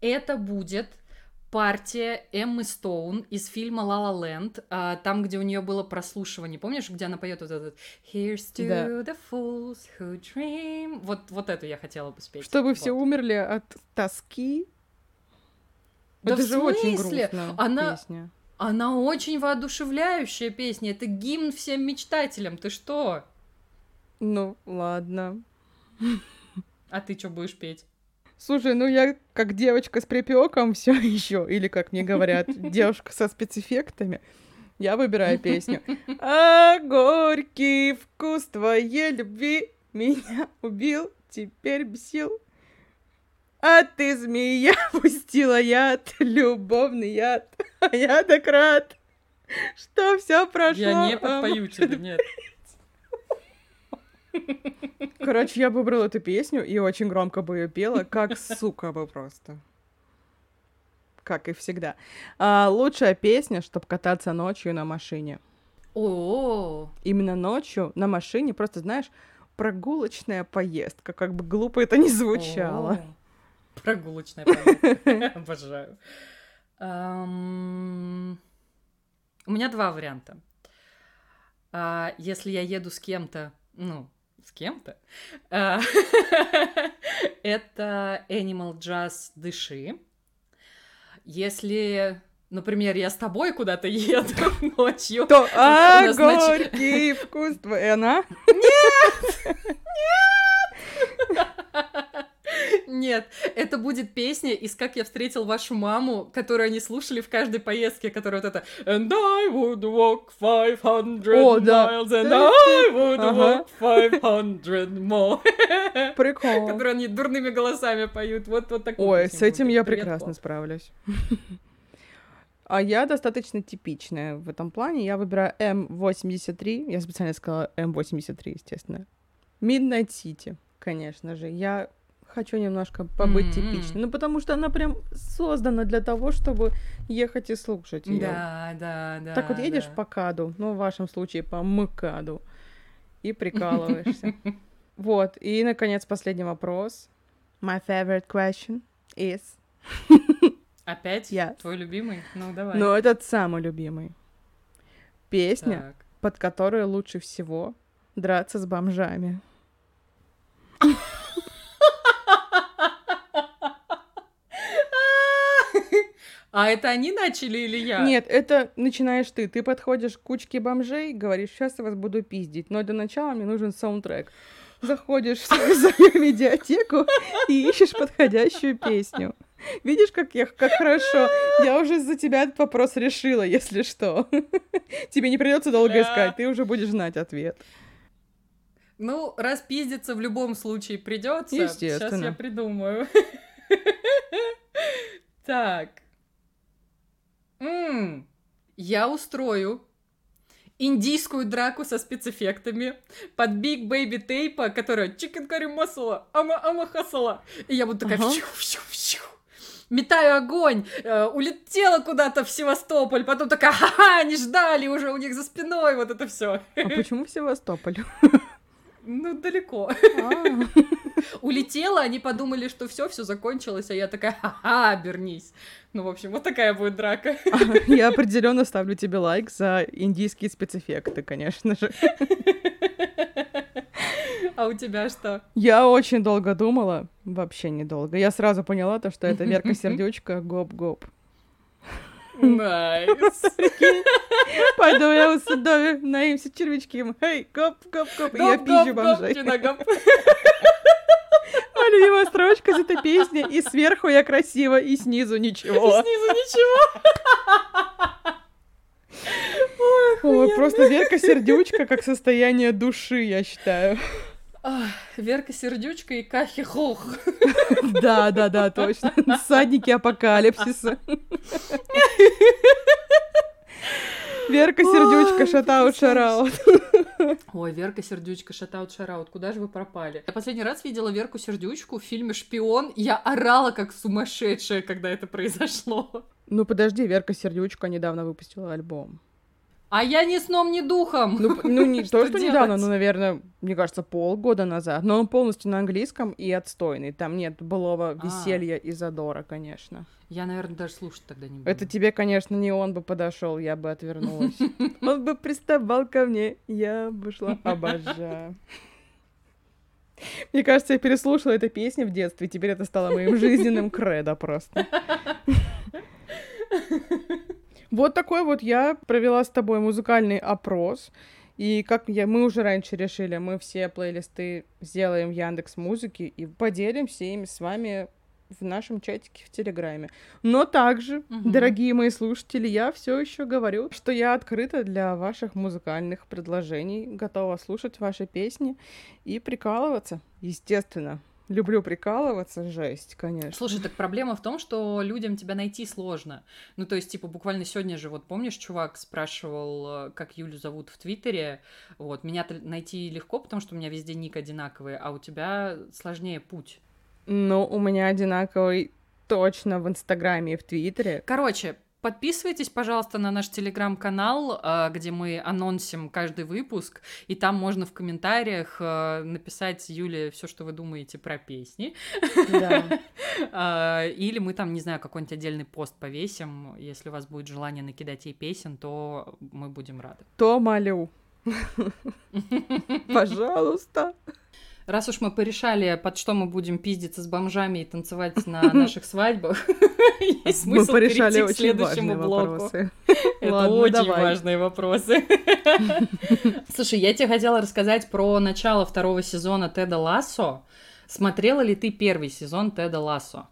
Это будет партия Эммы Стоун из фильма «La La Land», а, там, где у нее было прослушивание. Помнишь, где она поет вот этот «Here's to Да. the fools who dream». Вот, вот эту я хотела бы спеть. Чтобы Вот. все умерли от тоски. Да Это в же очень смысле? грустно. Она- песня. Она очень воодушевляющая песня. Это гимн всем мечтателям. Ты что? Ну, ладно. А ты что будешь петь? Слушай, ну я как девочка с припеком все еще, или как мне говорят, девушка со спецэффектами, я выбираю песню. А горький вкус твоей любви меня убил, теперь бесил. А ты, змея, пустила яд, любовный яд, а я так рад, что все прошло. Я не а подпою тебе, нет. Короче, я выбрала эту песню и очень громко бы ее пела, как сука бы просто. Как и всегда. А, лучшая песня, чтобы кататься ночью на машине. О, Именно ночью на машине, просто, знаешь, прогулочная поездка, как бы глупо это не звучало. О, Прогулочная поездка. Обожаю. У меня два варианта. А, Если я еду с кем-то, ну, с кем-то, а, это Animal Jazz «Дыши». Если, например, я с тобой куда-то еду ночью, То, а, горький вкус твой. И она? Нет, это будет песня из «Как я встретил вашу маму», которую они слушали в каждой поездке, которая вот это «And I would walk 500 О, да. miles, and I would Ага. walk 500 more», Прикол. которую они дурными голосами поют. Вот, вот такую Ой, с этим будет. я Привет, прекрасно Пол. справлюсь. А я достаточно типичная в этом плане. Я выбираю М83. Я специально сказала М83, естественно. Midnight City, конечно же. Я хочу немножко побыть mm-hmm. типичной. Ну, потому что она прям создана для того, чтобы ехать и слушать ее. Да, да, да. Так вот едешь да. по каду, ну, в вашем случае по мкаду, и прикалываешься. Вот, и, наконец, последний вопрос. My favorite question is... Опять? Yes. Твой любимый? Ну, давай. Ну, этот самый любимый. Песня, так. под которую лучше всего драться с бомжами. А это они начали или я? Нет, это начинаешь ты. Ты подходишь к кучке бомжей, говоришь, сейчас я вас буду пиздить. Но для начала мне нужен саундтрек. Заходишь в свою медиатеку и ищешь подходящую песню. Видишь, как я, как хорошо. Я уже за тебя этот вопрос решила, если что. Тебе не придется долго искать, ты уже будешь знать ответ. Ну, раз пиздиться в любом случае придется, сейчас я придумаю. Так. М-м, я устрою индийскую драку со спецэффектами под Big Baby Tape, которая Chicken Curry Masala, Ама Ама Хасала. И я буду такая ага. фью, фью, фью. Метаю огонь, э, улетела куда-то в Севастополь, потом такая, ха-ха, не ждали уже у них за спиной, вот это все. А почему в Севастополь? Ну, далеко. А. Улетела, они подумали, что все, все закончилось, а я такая, ха-ха, обернись. Ну, в общем, вот такая будет драка. Я определенно ставлю тебе лайк за индийские спецэффекты, конечно же. А у тебя что? Я очень долго думала, вообще недолго. Я сразу поняла то, что это Верка Сердючка гоп-гоп. Nice. Пойду я у судове, наимся червячки. Эй, гоп-гоп-гоп, я пизжу бомжей. Моя любимая строчка из этой песни. И сверху я красиво, и снизу ничего. И снизу ничего. Ой, просто Верка Сердючка как состояние души, я считаю. Верка Сердючка и Кахи Хох. Да, да, да, точно. Садники апокалипсиса. Верка Сердючка, шатаут, шараут. Ой, Верка Сердючка, шатаут, шараут. Куда же вы пропали? Я последний раз видела Верку Сердючку в фильме «Шпион». Я орала как сумасшедшая, когда это произошло. Ну подожди, Верка Сердючка недавно выпустила альбом. А я ни сном, ни духом. Ну, ну не то, что недавно, ну, наверное, мне кажется, полгода назад. Но он полностью на английском и отстойный. Там нет былого а. веселья и задора, конечно. Я, наверное, даже слушать тогда не буду. Это тебе, конечно, не он бы подошел, я бы отвернулась. Он бы приставал ко мне, я бы шла. Обожаю. Мне кажется, я переслушала эту песню в детстве, и теперь это стало моим жизненным кредо просто. Вот такой вот я провела с тобой музыкальный опрос. И как я, мы уже раньше решили, мы все плейлисты сделаем Яндекс Музыке и поделимся ими с вами в нашем чатике в Телеграме. Но также, угу. дорогие мои слушатели, я все еще говорю, что я открыта для ваших музыкальных предложений, готова слушать ваши песни и прикалываться, естественно. Люблю прикалываться, жесть, конечно. Слушай, так проблема в том, что людям тебя найти сложно. Ну, то есть, типа, буквально сегодня же, вот помнишь, чувак спрашивал, э, как Юлю зовут в Твиттере, вот, меня найти легко, потому что у меня везде ник одинаковый, а у тебя сложнее путь. Ну, у меня одинаковый точно в Инстаграме и в Твиттере. Короче, Подписывайтесь, пожалуйста, на наш телеграм-канал, а, где мы анонсим каждый выпуск, и там можно в комментариях а, написать Юле все, что вы думаете про песни. Да. А, или мы там, не знаю, какой-нибудь отдельный пост повесим. Если у вас будет желание накидать ей песен, то мы будем рады. То молю. Пожалуйста. Раз уж мы порешали, под что мы будем пиздиться с бомжами и танцевать на наших свадьбах, есть смысл перейти к следующему блоку. Это очень важные вопросы. Слушай, я тебе хотела рассказать про начало второго сезона Теда Лассо. Смотрела ли ты первый сезон Теда Лассо?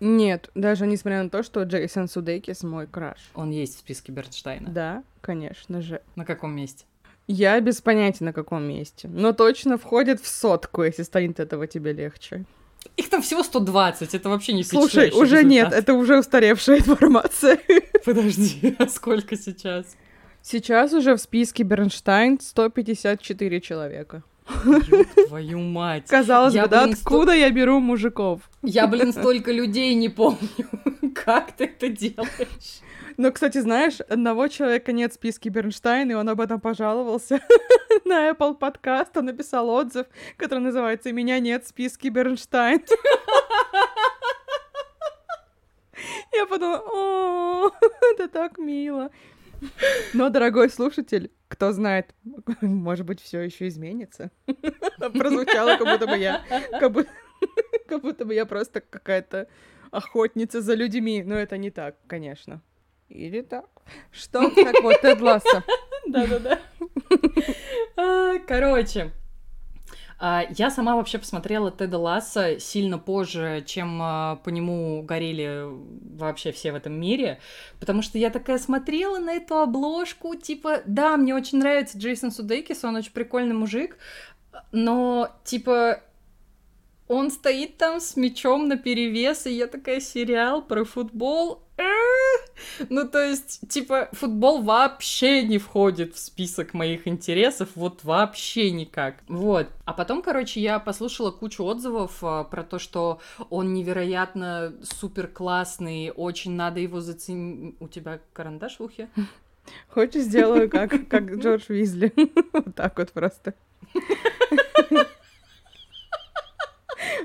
Нет, даже несмотря на то, что Джейсон Судейкис мой краш. Он есть в списке Бернштейна? Да, конечно же. На каком месте? Я без понятия на каком месте. Но точно входит в сотку, если станет этого тебе легче. Их там всего 120, это вообще не Слушай, уже результат. нет, это уже устаревшая информация. Подожди, а сколько сейчас? Сейчас уже в списке Бернштайн 154 человека. твою мать. Казалось я, бы, да, откуда сто... я беру мужиков? Я, блин, столько людей не помню. Как ты это делаешь? Но, кстати, знаешь, одного человека нет в списке Бернштейна, и он об этом пожаловался на Apple Podcast. Он написал отзыв, который называется «Меня нет в списке Бернштейн». Я подумала, о, это так мило. Но, дорогой слушатель, кто знает, может быть, все еще изменится. Прозвучало, как будто бы я, как, бы, как будто бы я просто какая-то охотница за людьми. Но это не так, конечно. Или так. Что? Так вот, Тед Ласса. Да-да-да. А, короче, а, я сама вообще посмотрела Теда Ласса сильно позже, чем а, по нему горели вообще все в этом мире, потому что я такая смотрела на эту обложку, типа, да, мне очень нравится Джейсон Судейкис, он очень прикольный мужик, но, типа, он стоит там с мечом на перевес, и я такая, сериал про футбол, ну, то есть, типа, футбол вообще не входит в список моих интересов, вот вообще никак. Вот. А потом, короче, я послушала кучу отзывов а, про то, что он невероятно супер классный, очень надо его заценить. У тебя карандаш в ухе? Хочешь, сделаю как, как Джордж Уизли. Вот так вот просто.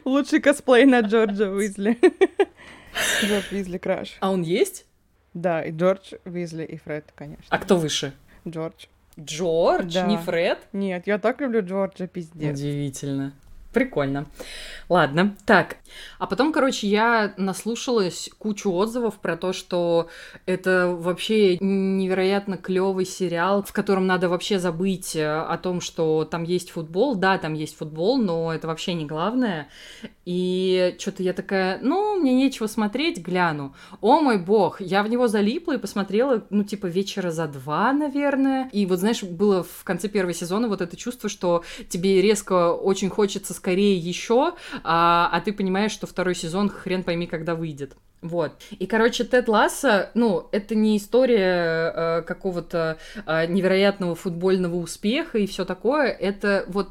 Лучший косплей на Джорджа Уизли. Джордж Уизли краш. А он есть? Да, и Джордж Уизли, и Фред, конечно. А кто выше? Джордж. Джордж, да. не Фред? Нет, я так люблю Джорджа, пиздец. Удивительно. Прикольно. Ладно, так. А потом, короче, я наслушалась кучу отзывов про то, что это вообще невероятно клевый сериал, в котором надо вообще забыть э, о том, что там есть футбол. Да, там есть футбол, но это вообще не главное. И что-то я такая, ну, мне нечего смотреть, гляну. О мой бог, я в него залипла и посмотрела, ну, типа, вечера за два, наверное. И вот, знаешь, было в конце первого сезона вот это чувство, что тебе резко очень хочется скорее еще, а, а ты понимаешь, что второй сезон хрен пойми, когда выйдет. Вот. И, короче, Тед Ласса, ну, это не история э, какого-то э, невероятного футбольного успеха и все такое. Это вот,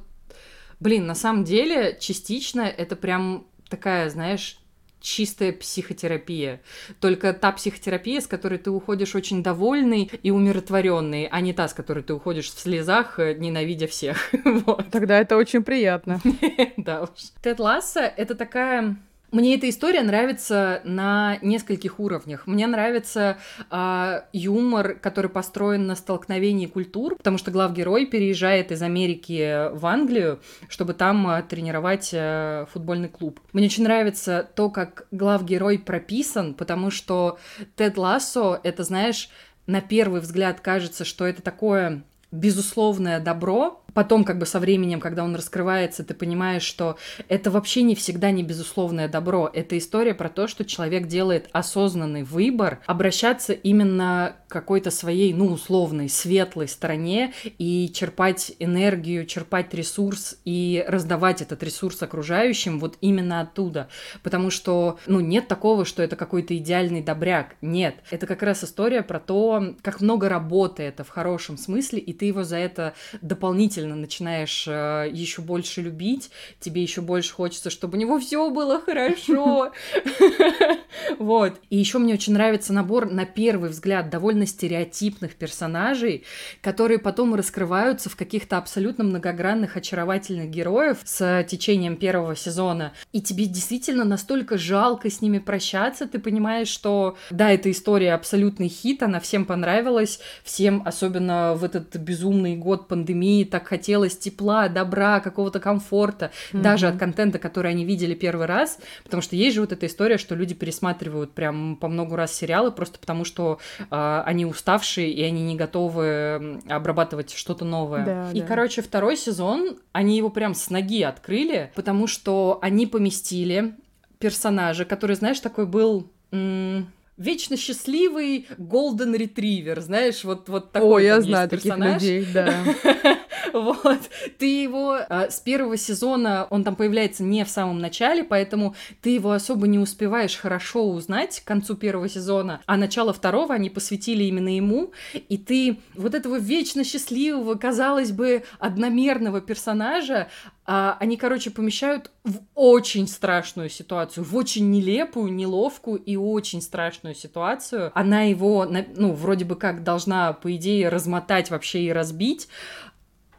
блин, на самом деле, частично это прям такая, знаешь, чистая психотерапия. Только та психотерапия, с которой ты уходишь очень довольный и умиротворенный, а не та, с которой ты уходишь в слезах, э, ненавидя всех. вот. Тогда это очень приятно. да уж. Тед Ласса — это такая мне эта история нравится на нескольких уровнях. Мне нравится э, юмор, который построен на столкновении культур, потому что главгерой переезжает из Америки в Англию, чтобы там э, тренировать э, футбольный клуб. Мне очень нравится то, как главгерой прописан, потому что Тед Лассо — это, знаешь, на первый взгляд кажется, что это такое безусловное добро, потом как бы со временем, когда он раскрывается, ты понимаешь, что это вообще не всегда не безусловное добро. Это история про то, что человек делает осознанный выбор обращаться именно к какой-то своей, ну, условной, светлой стороне и черпать энергию, черпать ресурс и раздавать этот ресурс окружающим вот именно оттуда. Потому что, ну, нет такого, что это какой-то идеальный добряк. Нет. Это как раз история про то, как много работы это в хорошем смысле, и ты его за это дополнительно начинаешь э, еще больше любить, тебе еще больше хочется, чтобы у него все было хорошо. Вот. И еще мне очень нравится набор, на первый взгляд, довольно стереотипных персонажей, которые потом раскрываются в каких-то абсолютно многогранных, очаровательных героев с течением первого сезона. И тебе действительно настолько жалко с ними прощаться, ты понимаешь, что да, эта история абсолютный хит, она всем понравилась, всем, особенно в этот безумный год пандемии, так хотелось тепла, добра, какого-то комфорта, mm-hmm. даже от контента, который они видели первый раз, потому что есть же вот эта история, что люди пересматривают прям по много раз сериалы просто потому, что э, они уставшие и они не готовы обрабатывать что-то новое. Да, и, да. короче, второй сезон, они его прям с ноги открыли, потому что они поместили персонажа, который, знаешь, такой был... М- вечно счастливый golden retriever, знаешь, вот, вот такой О, я знаю таких людей, да. Вот. Ты его а, с первого сезона, он там появляется не в самом начале, поэтому ты его особо не успеваешь хорошо узнать к концу первого сезона, а начало второго они посвятили именно ему, и ты вот этого вечно счастливого, казалось бы, одномерного персонажа а, они, короче, помещают в очень страшную ситуацию, в очень нелепую, неловкую и очень страшную ситуацию. Она его, ну, вроде бы как должна, по идее, размотать вообще и разбить,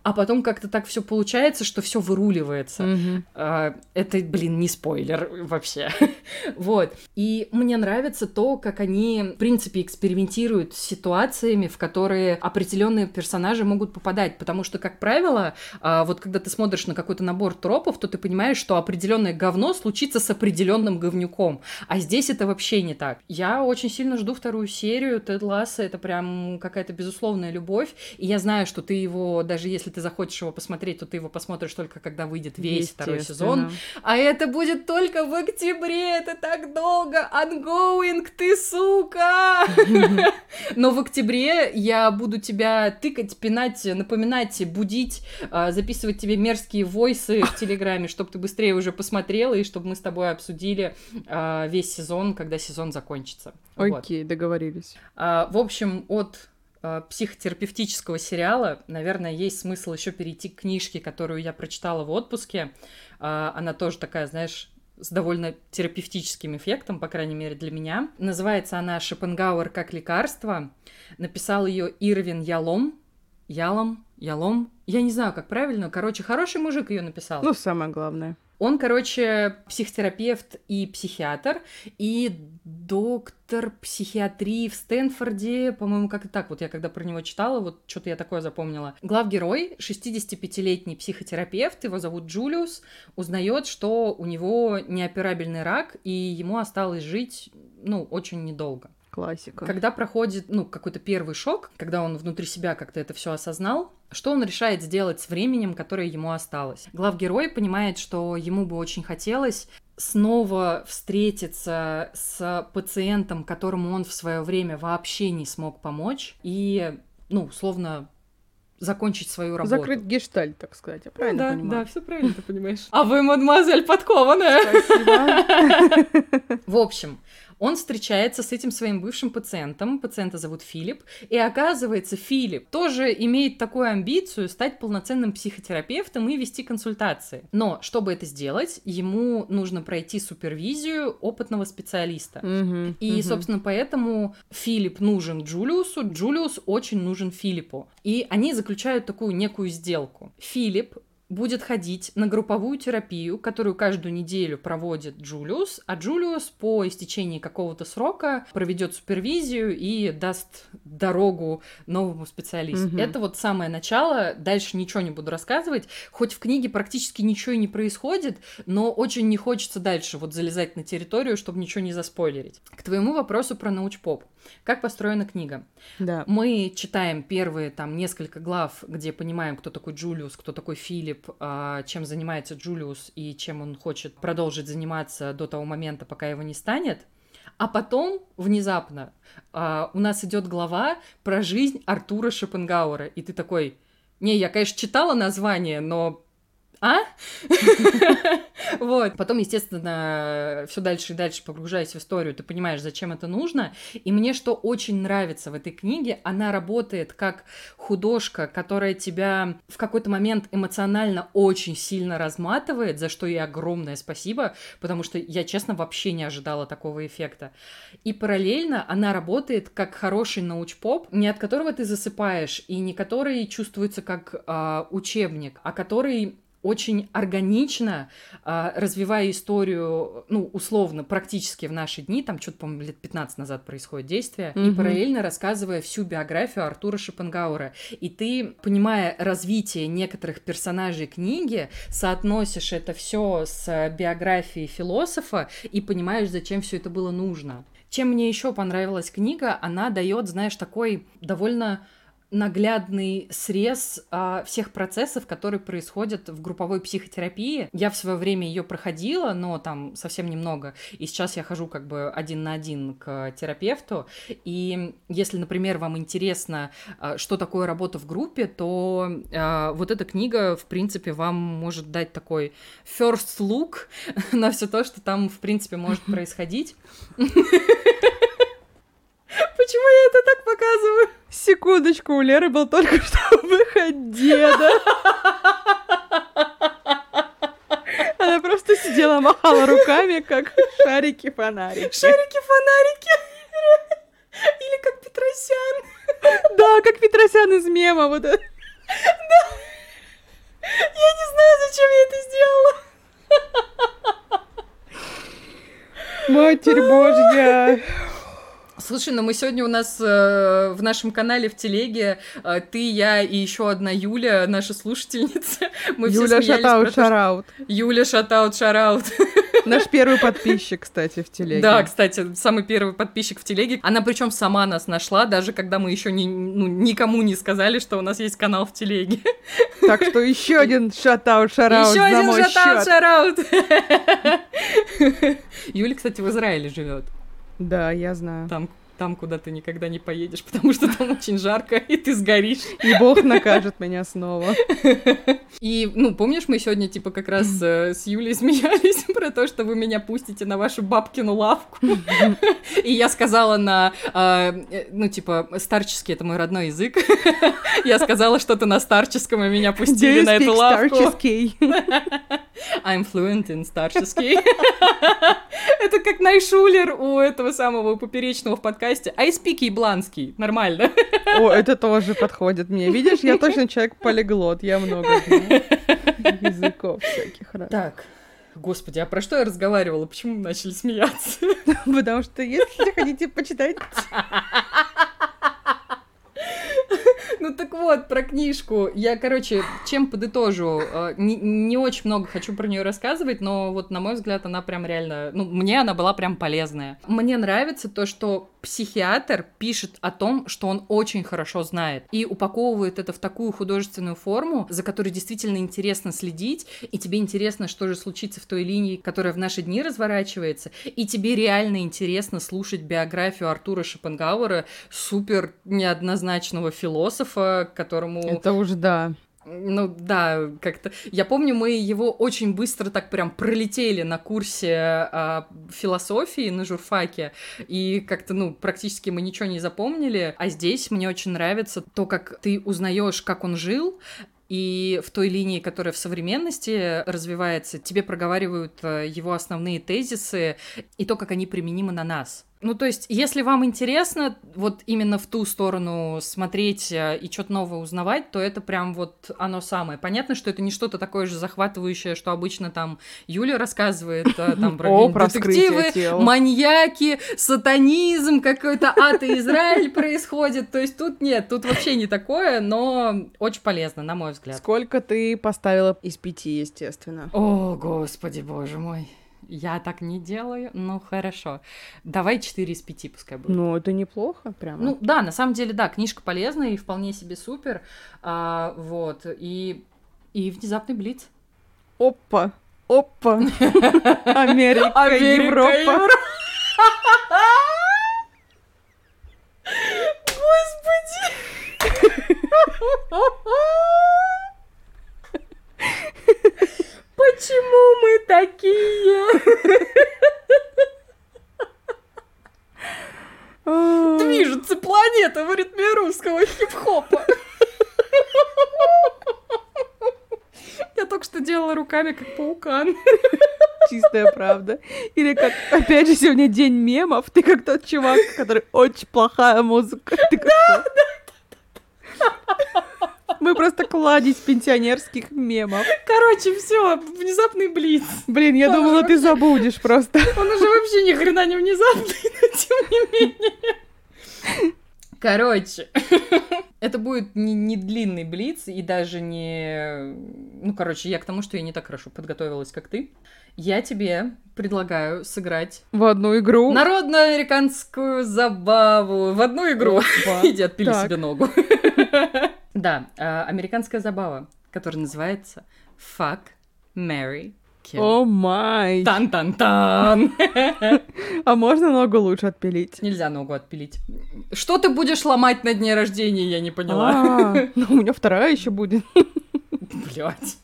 а потом как-то так все получается, что все выруливается. Mm-hmm. А, это, блин, не спойлер вообще. вот. И мне нравится то, как они, в принципе, экспериментируют с ситуациями, в которые определенные персонажи могут попадать. Потому что, как правило, а, вот когда ты смотришь на какой-то набор тропов, то ты понимаешь, что определенное говно случится с определенным говнюком. А здесь это вообще не так. Я очень сильно жду вторую серию. Тед Ласса это прям какая-то безусловная любовь. И я знаю, что ты его, даже если ты захочешь его посмотреть, то ты его посмотришь только когда выйдет весь второй сезон. А это будет только в октябре, это так долго. Ongoing, ты сука! Но в октябре я буду тебя тыкать, пинать, напоминать, будить, а, записывать тебе мерзкие войсы в Телеграме, чтобы ты быстрее уже посмотрела и чтобы мы с тобой обсудили а, весь сезон, когда сезон закончится. Окей, договорились. А, в общем, от психотерапевтического сериала, наверное, есть смысл еще перейти к книжке, которую я прочитала в отпуске. Э, она тоже такая, знаешь, с довольно терапевтическим эффектом, по крайней мере для меня. Называется она «Шопенгауэр как лекарство». Написал ее Ирвин Ялом. Ялом? Ялом? Я не знаю, как правильно. Короче, хороший мужик ее написал. Ну, самое главное. Он, короче, психотерапевт и психиатр, и доктор психиатрии в Стэнфорде, по-моему, как-то так вот я когда про него читала, вот что-то я такое запомнила. Главгерой, 65-летний психотерапевт, его зовут Джулиус, узнает, что у него неоперабельный рак, и ему осталось жить, ну, очень недолго. Классика. Когда проходит, ну, какой-то первый шок, когда он внутри себя как-то это все осознал, что он решает сделать с временем, которое ему осталось? Главгерой понимает, что ему бы очень хотелось снова встретиться с пациентом, которому он в свое время вообще не смог помочь, и, ну, словно закончить свою работу. Закрыть гештальт, так сказать, я правильно ну, да, понимаю? Да, все правильно ты понимаешь. А вы, мадемуазель, подкованная. Спасибо. В общем, он встречается с этим своим бывшим пациентом, пациента зовут Филипп, и оказывается, Филипп тоже имеет такую амбицию стать полноценным психотерапевтом и вести консультации. Но, чтобы это сделать, ему нужно пройти супервизию опытного специалиста. Mm-hmm, и, mm-hmm. собственно, поэтому Филипп нужен Джулиусу, Джулиус очень нужен Филиппу. И они заключают такую некую сделку. Филипп будет ходить на групповую терапию, которую каждую неделю проводит Джулиус, а Джулиус по истечении какого-то срока проведет супервизию и даст дорогу новому специалисту. Угу. Это вот самое начало, дальше ничего не буду рассказывать, хоть в книге практически ничего и не происходит, но очень не хочется дальше вот залезать на территорию, чтобы ничего не заспойлерить. К твоему вопросу про научпоп. Как построена книга? Да. Мы читаем первые там несколько глав, где понимаем, кто такой Джулиус, кто такой Филипп, а, чем занимается Джулиус и чем он хочет продолжить заниматься до того момента, пока его не станет. А потом, внезапно, а, у нас идет глава про жизнь Артура Шопенгауэра. И ты такой, не, я, конечно, читала название, но а? Вот. Потом, естественно, все дальше и дальше погружаясь в историю, ты понимаешь, зачем это нужно. И мне что очень нравится в этой книге, она работает как художка, которая тебя в какой-то момент эмоционально очень сильно разматывает, за что ей огромное спасибо, потому что я, честно, вообще не ожидала такого эффекта. И параллельно она работает как хороший научпоп, не от которого ты засыпаешь, и не который чувствуется как э, учебник, а который очень органично, э, развивая историю, ну, условно, практически в наши дни, там что-то, по-моему, лет 15 назад происходит действие, mm-hmm. и параллельно рассказывая всю биографию Артура Шопенгауэра. И ты, понимая развитие некоторых персонажей книги, соотносишь это все с биографией философа и понимаешь, зачем все это было нужно. Чем мне еще понравилась книга, она дает, знаешь, такой довольно наглядный срез а, всех процессов, которые происходят в групповой психотерапии. Я в свое время ее проходила, но там совсем немного. И сейчас я хожу как бы один на один к терапевту. И если, например, вам интересно, а, что такое работа в группе, то а, вот эта книга, в принципе, вам может дать такой first look на все то, что там, в принципе, может происходить. Почему я это так показываю? Секундочку, у Леры был только что выход деда. Она просто сидела, махала руками, как шарики-фонарики. Шарики-фонарики! Или как Петросян. Да, как Петросян из мема. Вот это. Да. Я не знаю, зачем я это сделала. Матерь Божья. Слушай, ну мы сегодня у нас э, в нашем канале в телеге э, ты, я и еще одна Юля, наша слушательница. Мы Юля шатаут, шараут. Юля шатаут, шараут. Наш первый подписчик, кстати, в телеге. Да, кстати, самый первый подписчик в телеге. Она причем сама нас нашла, даже когда мы еще ну, никому не сказали, что у нас есть канал в телеге. Так что еще один шатаут, шараут Еще один шатаут, шараут. Юля, кстати, в Израиле живет. Да, я знаю. Там там, куда ты никогда не поедешь, потому что там очень жарко, и ты сгоришь. И Бог накажет меня снова. И, ну, помнишь, мы сегодня, типа, как раз э, с Юлей смеялись про то, что вы меня пустите на вашу бабкину лавку. И я сказала на, э, ну, типа, старческий, это мой родной язык. Я сказала что-то на старческом, и меня пустили на эту лавку. старческий? I'm fluent in старческий. Это как Найшулер у этого самого поперечного в подкасте подкасте. Айспики и Бланский. Нормально. О, это тоже подходит мне. Видишь, я точно человек-полиглот. Я много знаю языков всяких раз. Так, Господи, а про что я разговаривала? Почему мы начали смеяться? Потому что если хотите почитать Ну так вот, про книжку. Я, короче, чем подытожу? Э, не, не очень много хочу про нее рассказывать, но вот, на мой взгляд, она прям реально... Ну, мне она была прям полезная. Мне нравится то, что психиатр пишет о том, что он очень хорошо знает, и упаковывает это в такую художественную форму, за которой действительно интересно следить, и тебе интересно, что же случится в той линии, которая в наши дни разворачивается, и тебе реально интересно слушать биографию Артура Шопенгауэра, супер неоднозначного философа, которому... Это уже да. Ну да, как-то. Я помню, мы его очень быстро так прям пролетели на курсе а, философии на журфаке, и как-то, ну, практически мы ничего не запомнили. А здесь мне очень нравится то, как ты узнаешь, как он жил, и в той линии, которая в современности развивается, тебе проговаривают э, его основные тезисы и то, как они применимы на нас. Ну, то есть, если вам интересно вот именно в ту сторону смотреть э, и что-то новое узнавать, то это прям вот оно самое. Понятно, что это не что-то такое же захватывающее, что обычно там Юля рассказывает э, там про, О, про детективы, маньяки, сатанизм, какой-то ад и Израиль происходит. То есть тут нет, тут вообще не такое, но очень полезно, на мой взгляд. Сколько ты поставила из пяти, естественно? О, господи, боже мой. Я так не делаю, ну хорошо. Давай 4 из 5 пускай будет. Ну, это неплохо, прямо. Ну, да, на самом деле, да, книжка полезная и вполне себе супер. А, вот, и, и внезапный блиц. Опа, опа. Америка, Европа. Господи! Почему мы такие? Движется планета в ритме русского хип-хопа. Я только что делала руками, как паукан. Чистая правда. Или как, опять же, сегодня день мемов. Ты как тот чувак, который очень плохая музыка. Ты как да, да. Мы просто кладезь пенсионерских мемов. Короче, все, внезапный блиц. Блин, я думала, ты забудешь просто. Он уже вообще ни хрена не внезапный, но тем не менее. Короче, Это будет не, не длинный блиц и даже не... Ну, короче, я к тому, что я не так хорошо подготовилась, как ты. Я тебе предлагаю сыграть... В одну игру? Народную американскую забаву. В одну игру. Иди отпили себе ногу. Да, а, американская забава, которая называется Fuck, Mary, О май! Тан-тан-тан! А можно ногу лучше отпилить? Нельзя ногу отпилить. Что ты будешь ломать на дне рождения, я не поняла. А, ну, у меня вторая еще будет. Блять.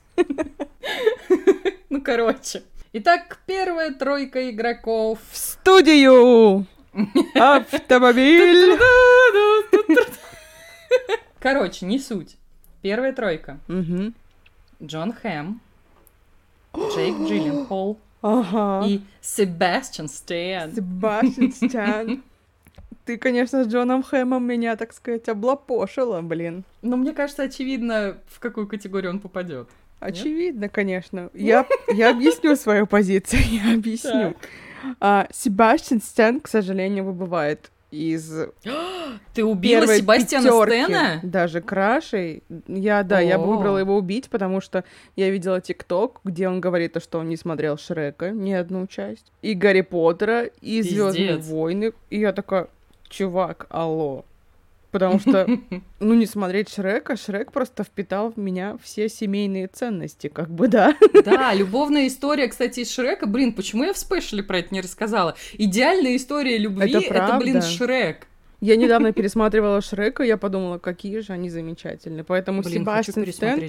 Ну, короче. Итак, первая тройка игроков. В студию! Автомобиль! Короче, не суть. Первая тройка. Джон Хэм, Джейк Джилленхол ага. и Себастьян Стэн. Себастьян Стэн. Ты, конечно, с Джоном Хэмом меня, так сказать, облапошила, блин. Но мне кажется, очевидно, в какую категорию он попадет. Очевидно, Нет? конечно. Я, я объясню свою позицию, я объясню. А, Себастьян Стэн, к сожалению, выбывает из Ты убила Себастьяна пятерки, Стэна? Даже крашей. Я, да, О-о-о. я бы выбрала его убить, потому что я видела ТикТок, где он говорит, что он не смотрел Шрека, ни одну часть, и Гарри Поттера, и Звездные войны. И я такая, чувак, алло. Потому что, ну, не смотреть Шрека, Шрек просто впитал в меня все семейные ценности, как бы, да. Да, любовная история, кстати, из Шрека. Блин, почему я в спешле про это не рассказала? Идеальная история любви — это, это блин, Шрек. Я недавно пересматривала Шрека, я подумала, какие же они замечательные. Поэтому Блин, Себастьян Стэн,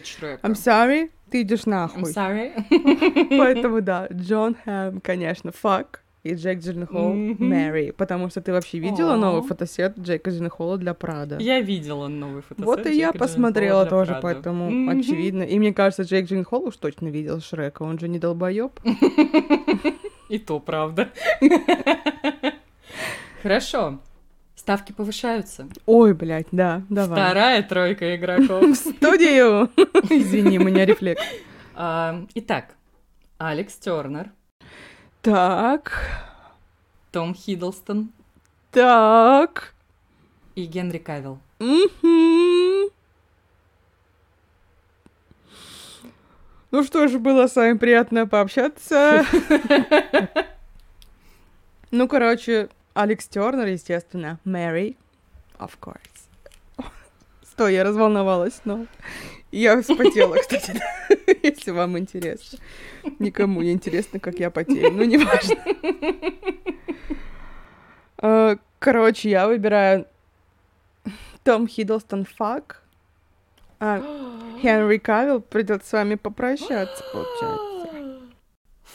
I'm sorry, ты идешь нахуй. I'm sorry. Поэтому да, Джон Хэм, конечно, fuck и Джек Джилленхол mm-hmm. Мэри, потому что ты вообще видела oh. новый фотосет Джека Джилленхола для Прада? Я видела новый фотосет Вот и Джека я посмотрела тоже, Прада. поэтому mm-hmm. очевидно. И мне кажется, Джек Джилленхол уж точно видел Шрека, он же не долбоёб. И то правда. Хорошо. Ставки повышаются. Ой, блядь, да, давай. Вторая тройка игроков. В студию! Извини, у меня рефлекс. А, итак, Алекс Тернер, так. Том Хиддлстон. Так. И Генри Кавилл. Угу. Ну что ж, было с вами приятно пообщаться. Ну, короче, Алекс Тернер, естественно. Мэри, of course. Стой, я разволновалась, но... Я вспотела, кстати, если вам интересно. Никому не интересно, как я потею, ну, неважно. А, короче, я выбираю Том Хиддлстон фак, а Хенри Кавилл придет с вами попрощаться, получается.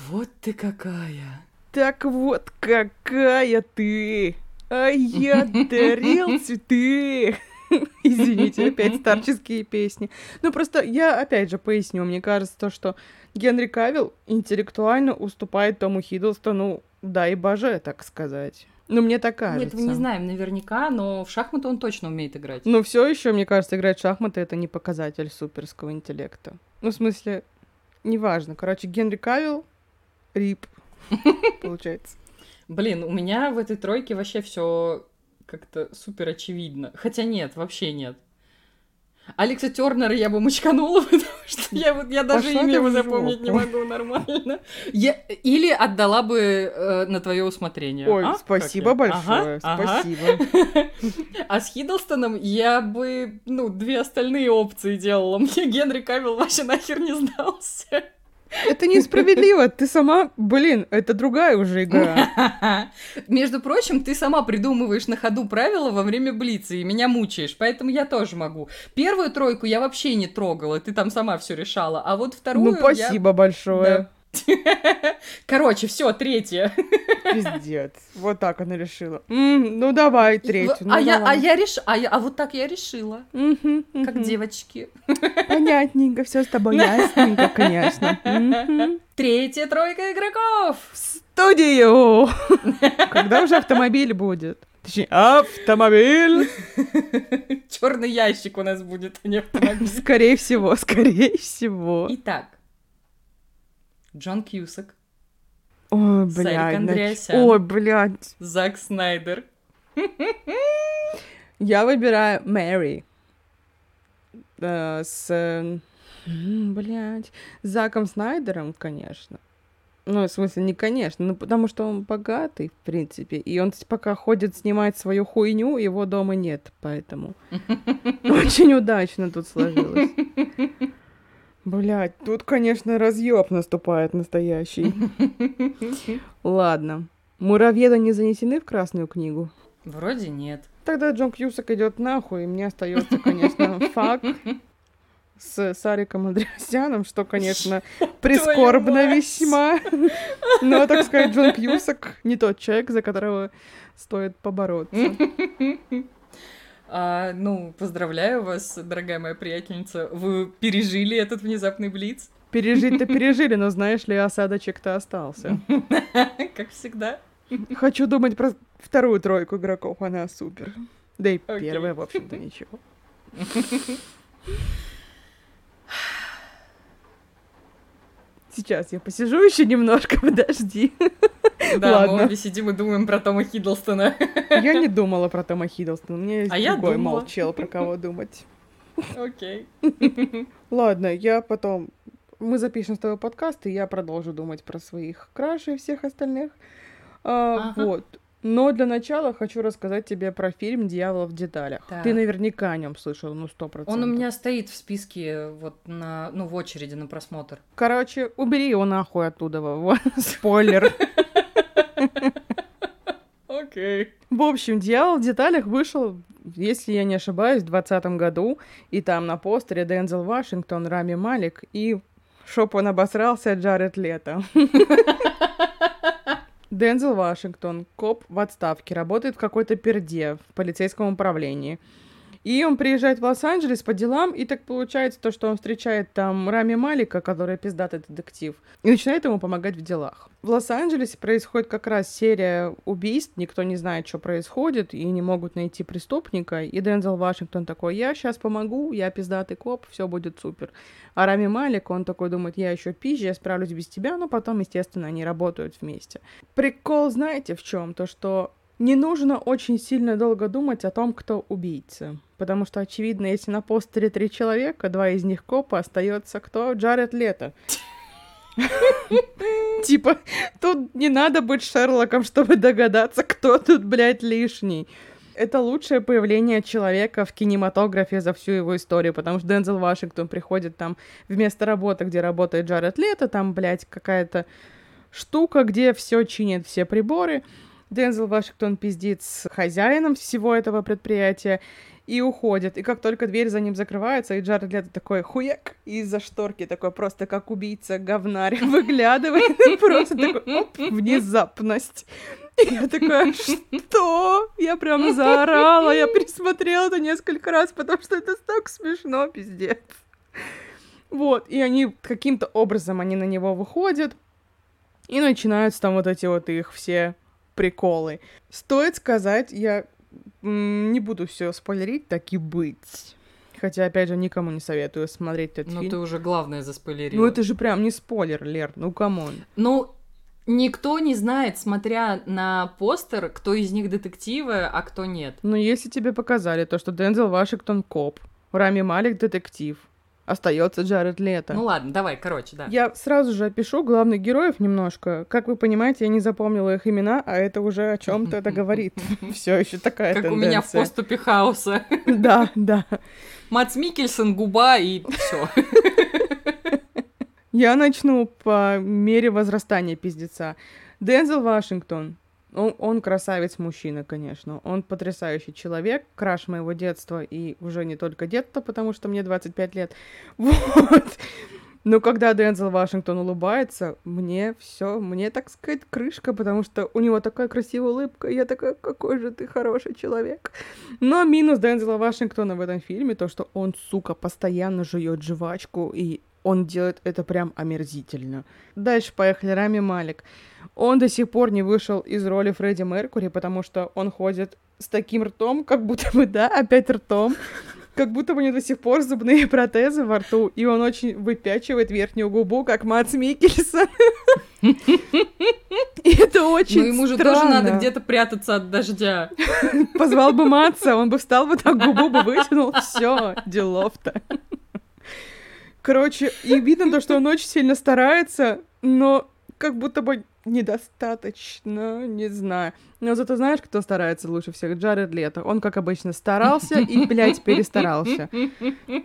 Вот ты какая. Так вот какая ты. А я дарил цветы. Извините, опять старческие песни. Ну, просто я, опять же, поясню. Мне кажется, то, что Генри Кавилл интеллектуально уступает Тому Хиддлстону, да и боже, так сказать. Ну, мне так кажется. Нет, мы не знаем наверняка, но в шахматы он точно умеет играть. Ну, все еще, мне кажется, играть в шахматы это не показатель суперского интеллекта. Ну, в смысле, неважно. Короче, Генри Кавилл, рип, получается. Блин, у меня в этой тройке вообще все как-то супер очевидно. Хотя нет, вообще нет. Алекса Тернера я бы мочканула, потому что я, вот, я даже Пошла имя его запомнить не могу нормально. Я, или отдала бы э, на твое усмотрение. Ой, а? спасибо как большое, ага, спасибо. А с Хиддлстоном я бы, ну, две остальные опции делала. Мне Генри Кавилл вообще нахер не сдался. Это несправедливо. Ты сама, блин, это другая уже игра. Между прочим, ты сама придумываешь на ходу правила во время Блица и меня мучаешь, поэтому я тоже могу. Первую тройку я вообще не трогала, ты там сама все решала, а вот вторую Ну, спасибо я... большое. Да. Короче, все, третья. Пиздец. Вот так она решила. М, ну давай третью. Ну, а, я, а я реш... а, я, а вот так я решила. Угу. Как девочки. Понятненько, все с тобой ясненько, конечно. Угу. Третья тройка игроков. В студию. Когда уже автомобиль будет? Точнее, автомобиль. Черный ящик у нас будет, а не автомобиль. Скорее всего, скорее всего. Итак, Джон Кьюсак. Ой, блядь. Ой, блядь. Зак Снайдер. Я выбираю Мэри. э, с... Блять, Заком Снайдером, конечно. Ну, в смысле, не конечно, ну, потому что он богатый, в принципе. И он пока ходит снимать свою хуйню, его дома нет, поэтому... Очень удачно тут сложилось. Блять, тут, конечно, разъеб наступает настоящий. Ладно. Муравьеды не занесены в Красную книгу? Вроде нет. Тогда Джон Кьюсак идет нахуй, и мне остается, конечно, факт с Сариком Андреасяном, что, конечно, прискорбно весьма. Но, так сказать, Джон Кьюсак не тот человек, за которого стоит побороться. А, ну, поздравляю вас, дорогая моя приятельница. Вы пережили этот внезапный блиц? Пережить-то пережили, но знаешь ли, осадочек-то остался. Как всегда. Хочу думать про вторую тройку игроков, она супер. Да и первая, в общем-то, ничего. Сейчас я посижу еще немножко, подожди. Да, Ладно. мы обе сидим и думаем про Тома Хиддлстона. Я не думала про Тома Хиддлстона, есть а другой молчал, про кого думать. Окей. Ладно, я потом... Мы запишем с тобой подкаст, и я продолжу думать про своих крашей и всех остальных. А, ага. Вот. Но для начала хочу рассказать тебе про фильм «Дьявол в деталях». Так. Ты наверняка о нем слышал, ну, сто процентов. Он у меня стоит в списке, вот, на, ну, в очереди на просмотр. Короче, убери его нахуй оттуда, спойлер. Окей. В общем, «Дьявол в деталях» вышел, если я не ошибаюсь, в 2020 году, и там на постере Дензел Вашингтон, Рами Малик и шоп он обосрался Джаред Лето. Дензел Вашингтон, коп в отставке, работает в какой-то перде в полицейском управлении. И он приезжает в Лос-Анджелес по делам, и так получается то, что он встречает там Рами Малика, который пиздатый детектив, и начинает ему помогать в делах. В Лос-Анджелесе происходит как раз серия убийств, никто не знает, что происходит, и не могут найти преступника, и Дензел Вашингтон такой, я сейчас помогу, я пиздатый коп, все будет супер. А Рами Малик, он такой думает, я еще пизже, я справлюсь без тебя, но потом, естественно, они работают вместе. Прикол, знаете, в чем? То, что не нужно очень сильно долго думать о том, кто убийца. Потому что, очевидно, если на постере три человека, два из них копы, остается кто? Джаред Лето. Типа, тут не надо быть Шерлоком, чтобы догадаться, кто тут, блядь, лишний. Это лучшее появление человека в кинематографе за всю его историю, потому что Дензел Вашингтон приходит там вместо работы, где работает Джаред Лето, там, блядь, какая-то штука, где все чинят все приборы. Дензел Вашингтон пиздит с хозяином всего этого предприятия и уходит. И как только дверь за ним закрывается, и Джаред Лето такой хуяк из-за шторки такой просто как убийца говнарь выглядывает. Просто такой, оп, внезапность. Я такая, что? Я прям заорала, я пересмотрела это несколько раз, потому что это так смешно, пиздец. Вот, и они каким-то образом, они на него выходят, и начинаются там вот эти вот их все приколы. Стоит сказать, я не буду все спойлерить, так и быть. Хотя, опять же, никому не советую смотреть этот ну, фильм. Ну, ты уже главное заспойлерила. Ну, это же прям не спойлер, Лер, ну, come on. Ну, никто не знает, смотря на постер, кто из них детективы, а кто нет. Ну, если тебе показали то, что Дензел Вашингтон коп, Рами Малик детектив, остается Джаред Лето. Ну ладно, давай, короче, да. Я сразу же опишу главных героев немножко. Как вы понимаете, я не запомнила их имена, а это уже о чем-то это говорит. Все еще такая Как у меня в поступе хаоса. Да, да. Мац Микельсон, губа и все. Я начну по мере возрастания пиздеца. Дензел Вашингтон, он, он красавец-мужчина, конечно. Он потрясающий человек, краш моего детства, и уже не только детства, потому что мне 25 лет. Вот. Но когда Дензел Вашингтон улыбается, мне все, мне, так сказать, крышка, потому что у него такая красивая улыбка, и я такая, какой же ты хороший человек. Но минус Дензела Вашингтона в этом фильме, то, что он, сука, постоянно жует жвачку, и он делает это прям омерзительно. Дальше поехали Рами Малик. Он до сих пор не вышел из роли Фредди Меркури, потому что он ходит с таким ртом, как будто бы, да, опять ртом, как будто бы у него до сих пор зубные протезы во рту, и он очень выпячивает верхнюю губу, как Мац Микельсон. И это очень Ну, ему же тоже надо где-то прятаться от дождя. Позвал бы Матса, он бы встал бы так, губу бы вытянул, все, делов-то. Короче, и видно то, что он очень сильно старается, но как будто бы недостаточно, не знаю. Но зато знаешь, кто старается лучше всех? Джаред Лето. Он, как обычно, старался и, блядь, перестарался.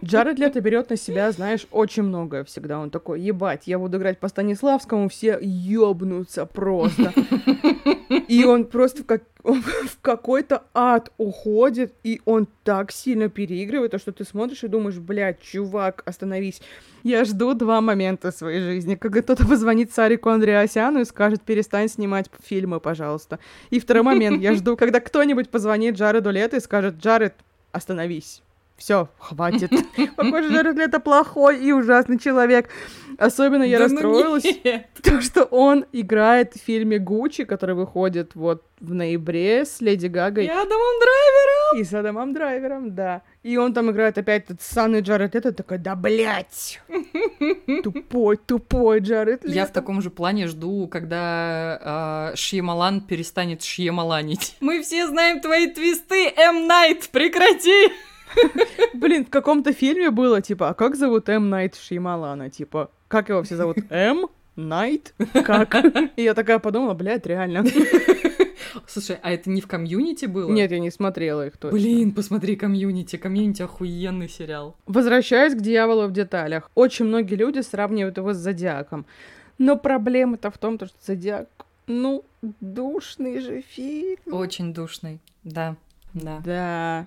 Джаред Лето берет на себя, знаешь, очень многое всегда. Он такой, ебать, я буду играть по Станиславскому, все ёбнутся просто. И он просто как в какой-то ад уходит, и он так сильно переигрывает, что ты смотришь и думаешь, блядь, чувак, остановись. Я жду два момента своей жизни, когда кто-то позвонит Сарику Андреасяну и скажет, перестань снимать фильмы, пожалуйста. И второй момент, я жду, когда кто-нибудь позвонит Джареду Лето и скажет, Джаред, остановись все, хватит. Похоже, Джаред Лето плохой и ужасный человек. Особенно я да ну расстроилась, потому что он играет в фильме Гуччи, который выходит вот в ноябре с Леди Гагой. И Адамом Драйвером! И с Адамом Драйвером, да. И он там играет опять этот санный Джаред Лето, такой, да блять, Тупой, тупой Джаред Лето. Я в таком же плане жду, когда э, Шьямалан перестанет шьямаланить. Мы все знаем твои твисты, М. Найт, прекрати! Блин, в каком-то фильме было, типа, а как зовут М. Найт Шеймалана? Типа, как его все зовут? М? Найт? Как? И я такая подумала, блядь, реально. Слушай, а это не в Community было? Нет, я не смотрела их точно. Блин, посмотри Community. Community охуенный сериал. Возвращаясь к дьяволу в деталях. Очень многие люди сравнивают его с Зодиаком. Но проблема-то в том, что Зодиак, ну, душный же фильм. Очень душный, да. Да. Да.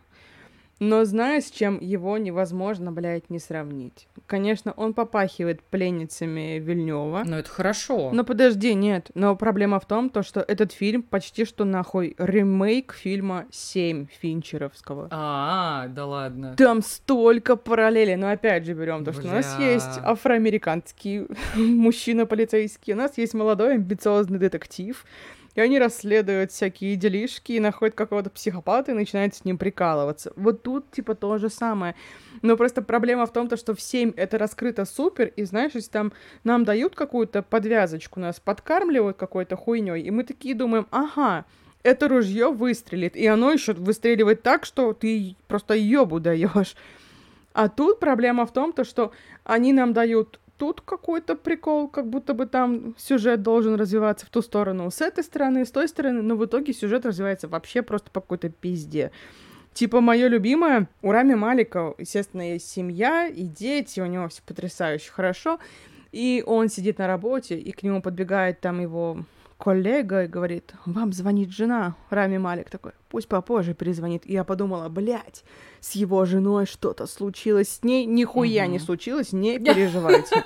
Но знаешь, с чем его невозможно, блядь, не сравнить? Конечно, он попахивает пленницами Вильнева. Но это хорошо. Но подожди, нет. Но проблема в том, то, что этот фильм почти что нахуй ремейк фильма «Семь» Финчеровского. А, да ладно. Там столько параллелей. Но опять же берем то, что Бля. у нас есть афроамериканский мужчина полицейский, у нас есть молодой амбициозный детектив, и они расследуют всякие делишки и находят какого-то психопата и начинают с ним прикалываться. Вот тут, типа, то же самое. Но просто проблема в том, то, что в 7 это раскрыто супер, и знаешь, если там нам дают какую-то подвязочку, нас подкармливают какой-то хуйней, и мы такие думаем, ага, это ружье выстрелит, и оно еще выстреливает так, что ты просто ёбу даешь. А тут проблема в том, то, что они нам дают тут какой-то прикол, как будто бы там сюжет должен развиваться в ту сторону с этой стороны, с той стороны, но в итоге сюжет развивается вообще просто по какой-то пизде. Типа, мое любимое, у Рами Малика, естественно, есть семья и дети, у него все потрясающе хорошо, и он сидит на работе, и к нему подбегает там его коллега и говорит, вам звонит жена. Рами Малик такой, пусть попозже перезвонит. И я подумала, блядь, с его женой что-то случилось, с ней нихуя угу. не случилось, не переживайте.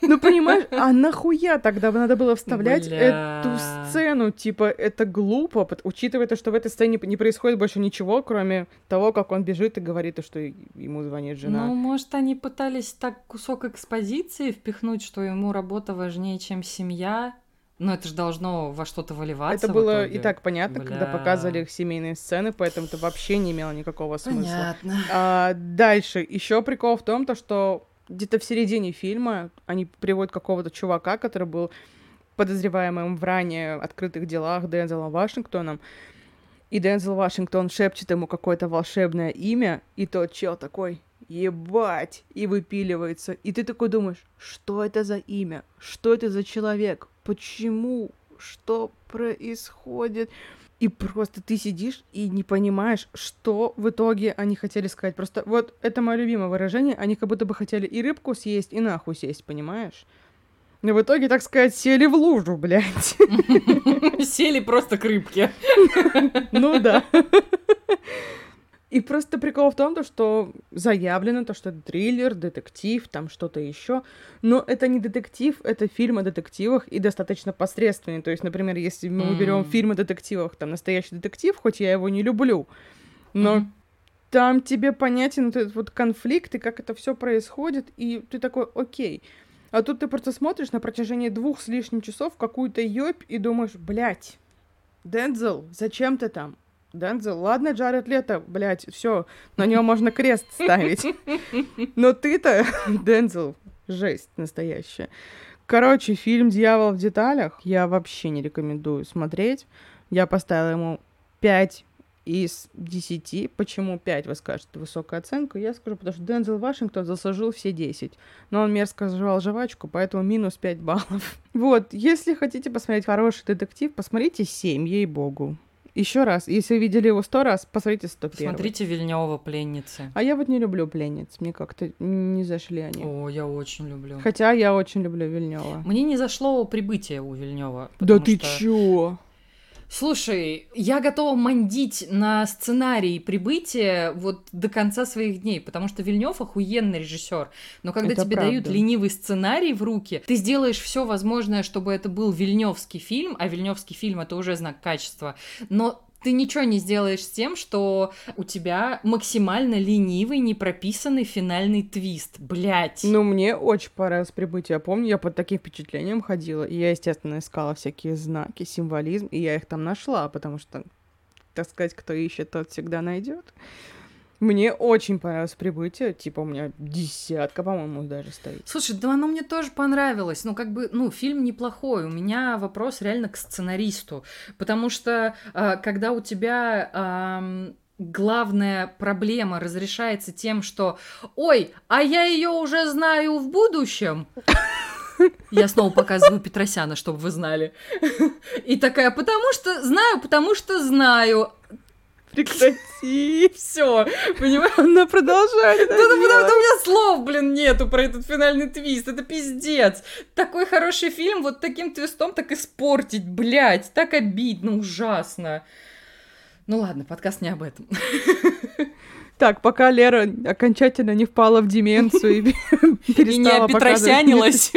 Ну, понимаешь, а нахуя тогда надо было вставлять Бля. эту сцену? Типа, это глупо, учитывая то, что в этой сцене не происходит больше ничего, кроме того, как он бежит и говорит, что ему звонит жена. Ну, может, они пытались так кусок экспозиции впихнуть, что ему работа важнее, чем семья, но это же должно во что-то выливаться. Это было и так понятно, Бля. когда показывали их семейные сцены, поэтому это вообще не имело никакого смысла. Понятно. А, дальше. Еще прикол в том, то, что где-то в середине фильма они приводят какого-то чувака, который был подозреваемым в ранее открытых делах Дензела Вашингтоном. И Дензел Вашингтон шепчет ему какое-то волшебное имя, и тот чел такой, ебать, и выпиливается. И ты такой думаешь, что это за имя? Что это за человек? Почему? Что происходит? И просто ты сидишь и не понимаешь, что в итоге они хотели сказать. Просто вот это мое любимое выражение. Они как будто бы хотели и рыбку съесть, и нахуй съесть, понимаешь? Но в итоге, так сказать, сели в лужу, блядь. Сели просто к рыбке. Ну да. И просто прикол в том, то, что заявлено, то, что это триллер, детектив, там что-то еще. Но это не детектив, это фильм о детективах и достаточно посредственный. То есть, например, если мы mm. берем фильм о детективах, там настоящий детектив, хоть я его не люблю, но mm. там тебе понятен этот вот конфликт и как это все происходит, и ты такой, окей. А тут ты просто смотришь на протяжении двух с лишним часов какую-то ёбь и думаешь, блядь, Дензел, зачем ты там? Дензел, ладно, Джаред Лето, блядь, все, на нем можно крест ставить. Но ты-то, Дензел, жесть настоящая. Короче, фильм «Дьявол в деталях» я вообще не рекомендую смотреть. Я поставила ему 5 из 10. Почему 5, вы скажете, высокая оценка? Я скажу, потому что Дензел Вашингтон заслужил все 10. Но он мерзко жевал жвачку, поэтому минус 5 баллов. Вот, если хотите посмотреть хороший детектив, посмотрите 7, ей-богу. Еще раз, если видели его сто раз, посмотрите 101. Смотрите Вильнева пленницы. А я вот не люблю пленниц, мне как-то не зашли они. О, я очень люблю. Хотя я очень люблю Вильнева. Мне не зашло прибытие у Вильнева. Да ты что... чё? Слушай, я готова мандить на сценарий прибытия вот до конца своих дней, потому что Вильнев охуенный режиссер. Но когда это тебе правда. дают ленивый сценарий в руки, ты сделаешь все возможное, чтобы это был вильневский фильм, а вильневский фильм это уже знак качества. Но ты ничего не сделаешь с тем, что у тебя максимально ленивый, непрописанный финальный твист. Блять. Ну, мне очень понравилось прибытие. Я помню, я под таким впечатлением ходила. И я, естественно, искала всякие знаки, символизм, и я их там нашла, потому что, так сказать, кто ищет, тот всегда найдет. Мне очень понравилось прибытие. Типа, у меня десятка, по-моему, даже стоит. Слушай, да оно мне тоже понравилось. Ну, как бы, ну, фильм неплохой. У меня вопрос реально к сценаристу. Потому что, э, когда у тебя... Главная проблема разрешается тем, что «Ой, а я ее уже знаю в будущем», я снова показываю Петросяна, чтобы вы знали. И такая, потому что знаю, потому что знаю. Прекрати. Все, понимаешь? Она продолжает. Да, да, потому что у меня слов, блин, нету про этот финальный твист. Это пиздец. Такой хороший фильм вот таким твистом так испортить, блядь. Так обидно, ужасно. Ну ладно, подкаст не об этом. Так, пока Лера окончательно не впала в деменцию и перестала И не петросянилась.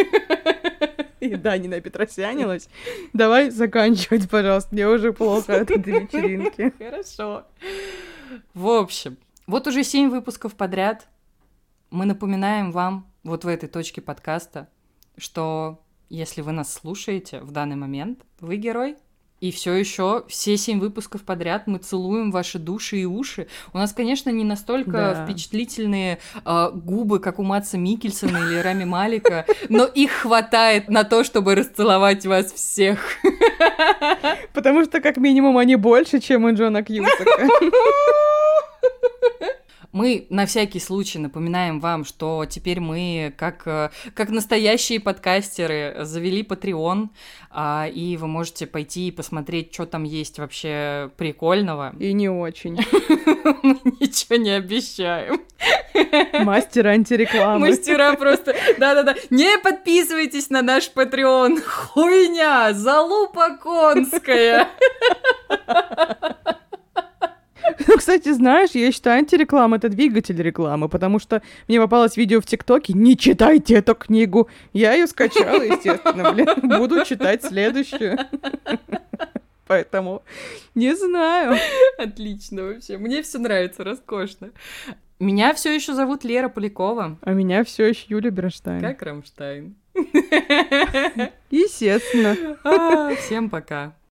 И да, не на Петросянилась. Давай заканчивать, пожалуйста. Мне уже плохо от этой вечеринки. Хорошо. В общем, вот уже семь выпусков подряд мы напоминаем вам вот в этой точке подкаста, что если вы нас слушаете в данный момент, вы герой, и все еще все семь выпусков подряд мы целуем ваши души и уши. У нас, конечно, не настолько да. впечатлительные э, губы, как у Матса Микельсона или Рами Малика, но их хватает на то, чтобы расцеловать вас всех. Потому что, как минимум, они больше, чем у Джона Кьюсака. Мы на всякий случай напоминаем вам, что теперь мы, как, э, как настоящие подкастеры, завели Patreon, а, и вы можете пойти и посмотреть, что там есть вообще прикольного. И не очень. Мы ничего не обещаем. Мастер антирекламы. Мастера просто... Да-да-да. Не подписывайтесь на наш Patreon. Хуйня! Залупа конская! Ну, кстати, знаешь, я считаю, антиреклама — это двигатель рекламы, потому что мне попалось видео в ТикТоке «Не читайте эту книгу!» Я ее скачала, естественно, блин, буду читать следующую. Поэтому не знаю. Отлично вообще. Мне все нравится, роскошно. Меня все еще зовут Лера Полякова. А меня все еще Юля Берштайн. Как Рамштайн. Естественно. А, всем пока.